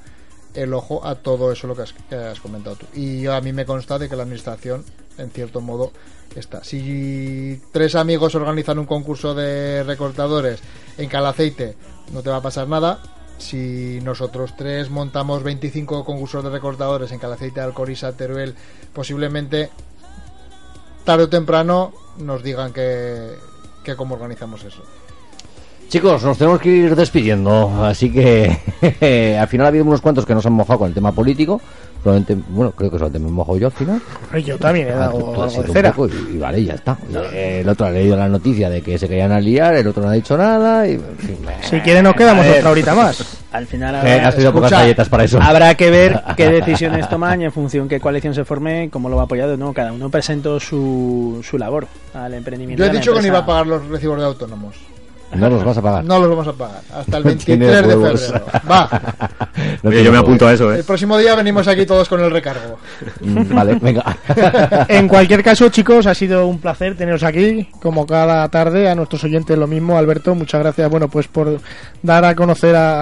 el ojo a todo eso lo que has, comentado tú. Y a mí me consta de que la administración, en cierto modo, está. Si tres amigos organizan un concurso de recortadores en Calaceite, no te va a pasar nada. Si nosotros tres montamos 25 concursos de recortadores en Calaceite, Alcoriza, Teruel, posiblemente tarde o temprano nos digan que, que cómo organizamos eso. Chicos, nos tenemos que ir despidiendo, así que (laughs) al final ha habido unos cuantos que nos han mojado con el tema político. Probablemente, bueno, creo que solamente me he mojado yo al final. Yo también he Ah, dado tú- tú has algo sido de un cera. poco y, y vale, ya está. El otro ha leído la noticia de que se querían a liar, el otro no ha dicho nada. Y, en fin, Si quieren nos quedamos ver. otra horita más. (laughs) Al final Eh, has tenido pocas galletas para eso. Habrá que ver (laughs) qué decisiones toman y en función qué coalición se forme, cómo lo va apoyado. No, cada uno presentó su, su labor al emprendimiento. Yo he dicho que no iba a pagar los recibos de autónomos. No los vas a pagar. No los vamos a pagar. Hasta el No (laughs) 23 tienes de febrero. Va. (laughs) No Oye, te yo me apunto a eso, El ¿eh? próximo día venimos aquí todos con el recargo. Mm, Vale, venga. (laughs) En cualquier caso, chicos, ha sido un placer teneros aquí, como cada tarde, a nuestros oyentes lo mismo. Alberto, muchas gracias, bueno, pues por dar a conocer a,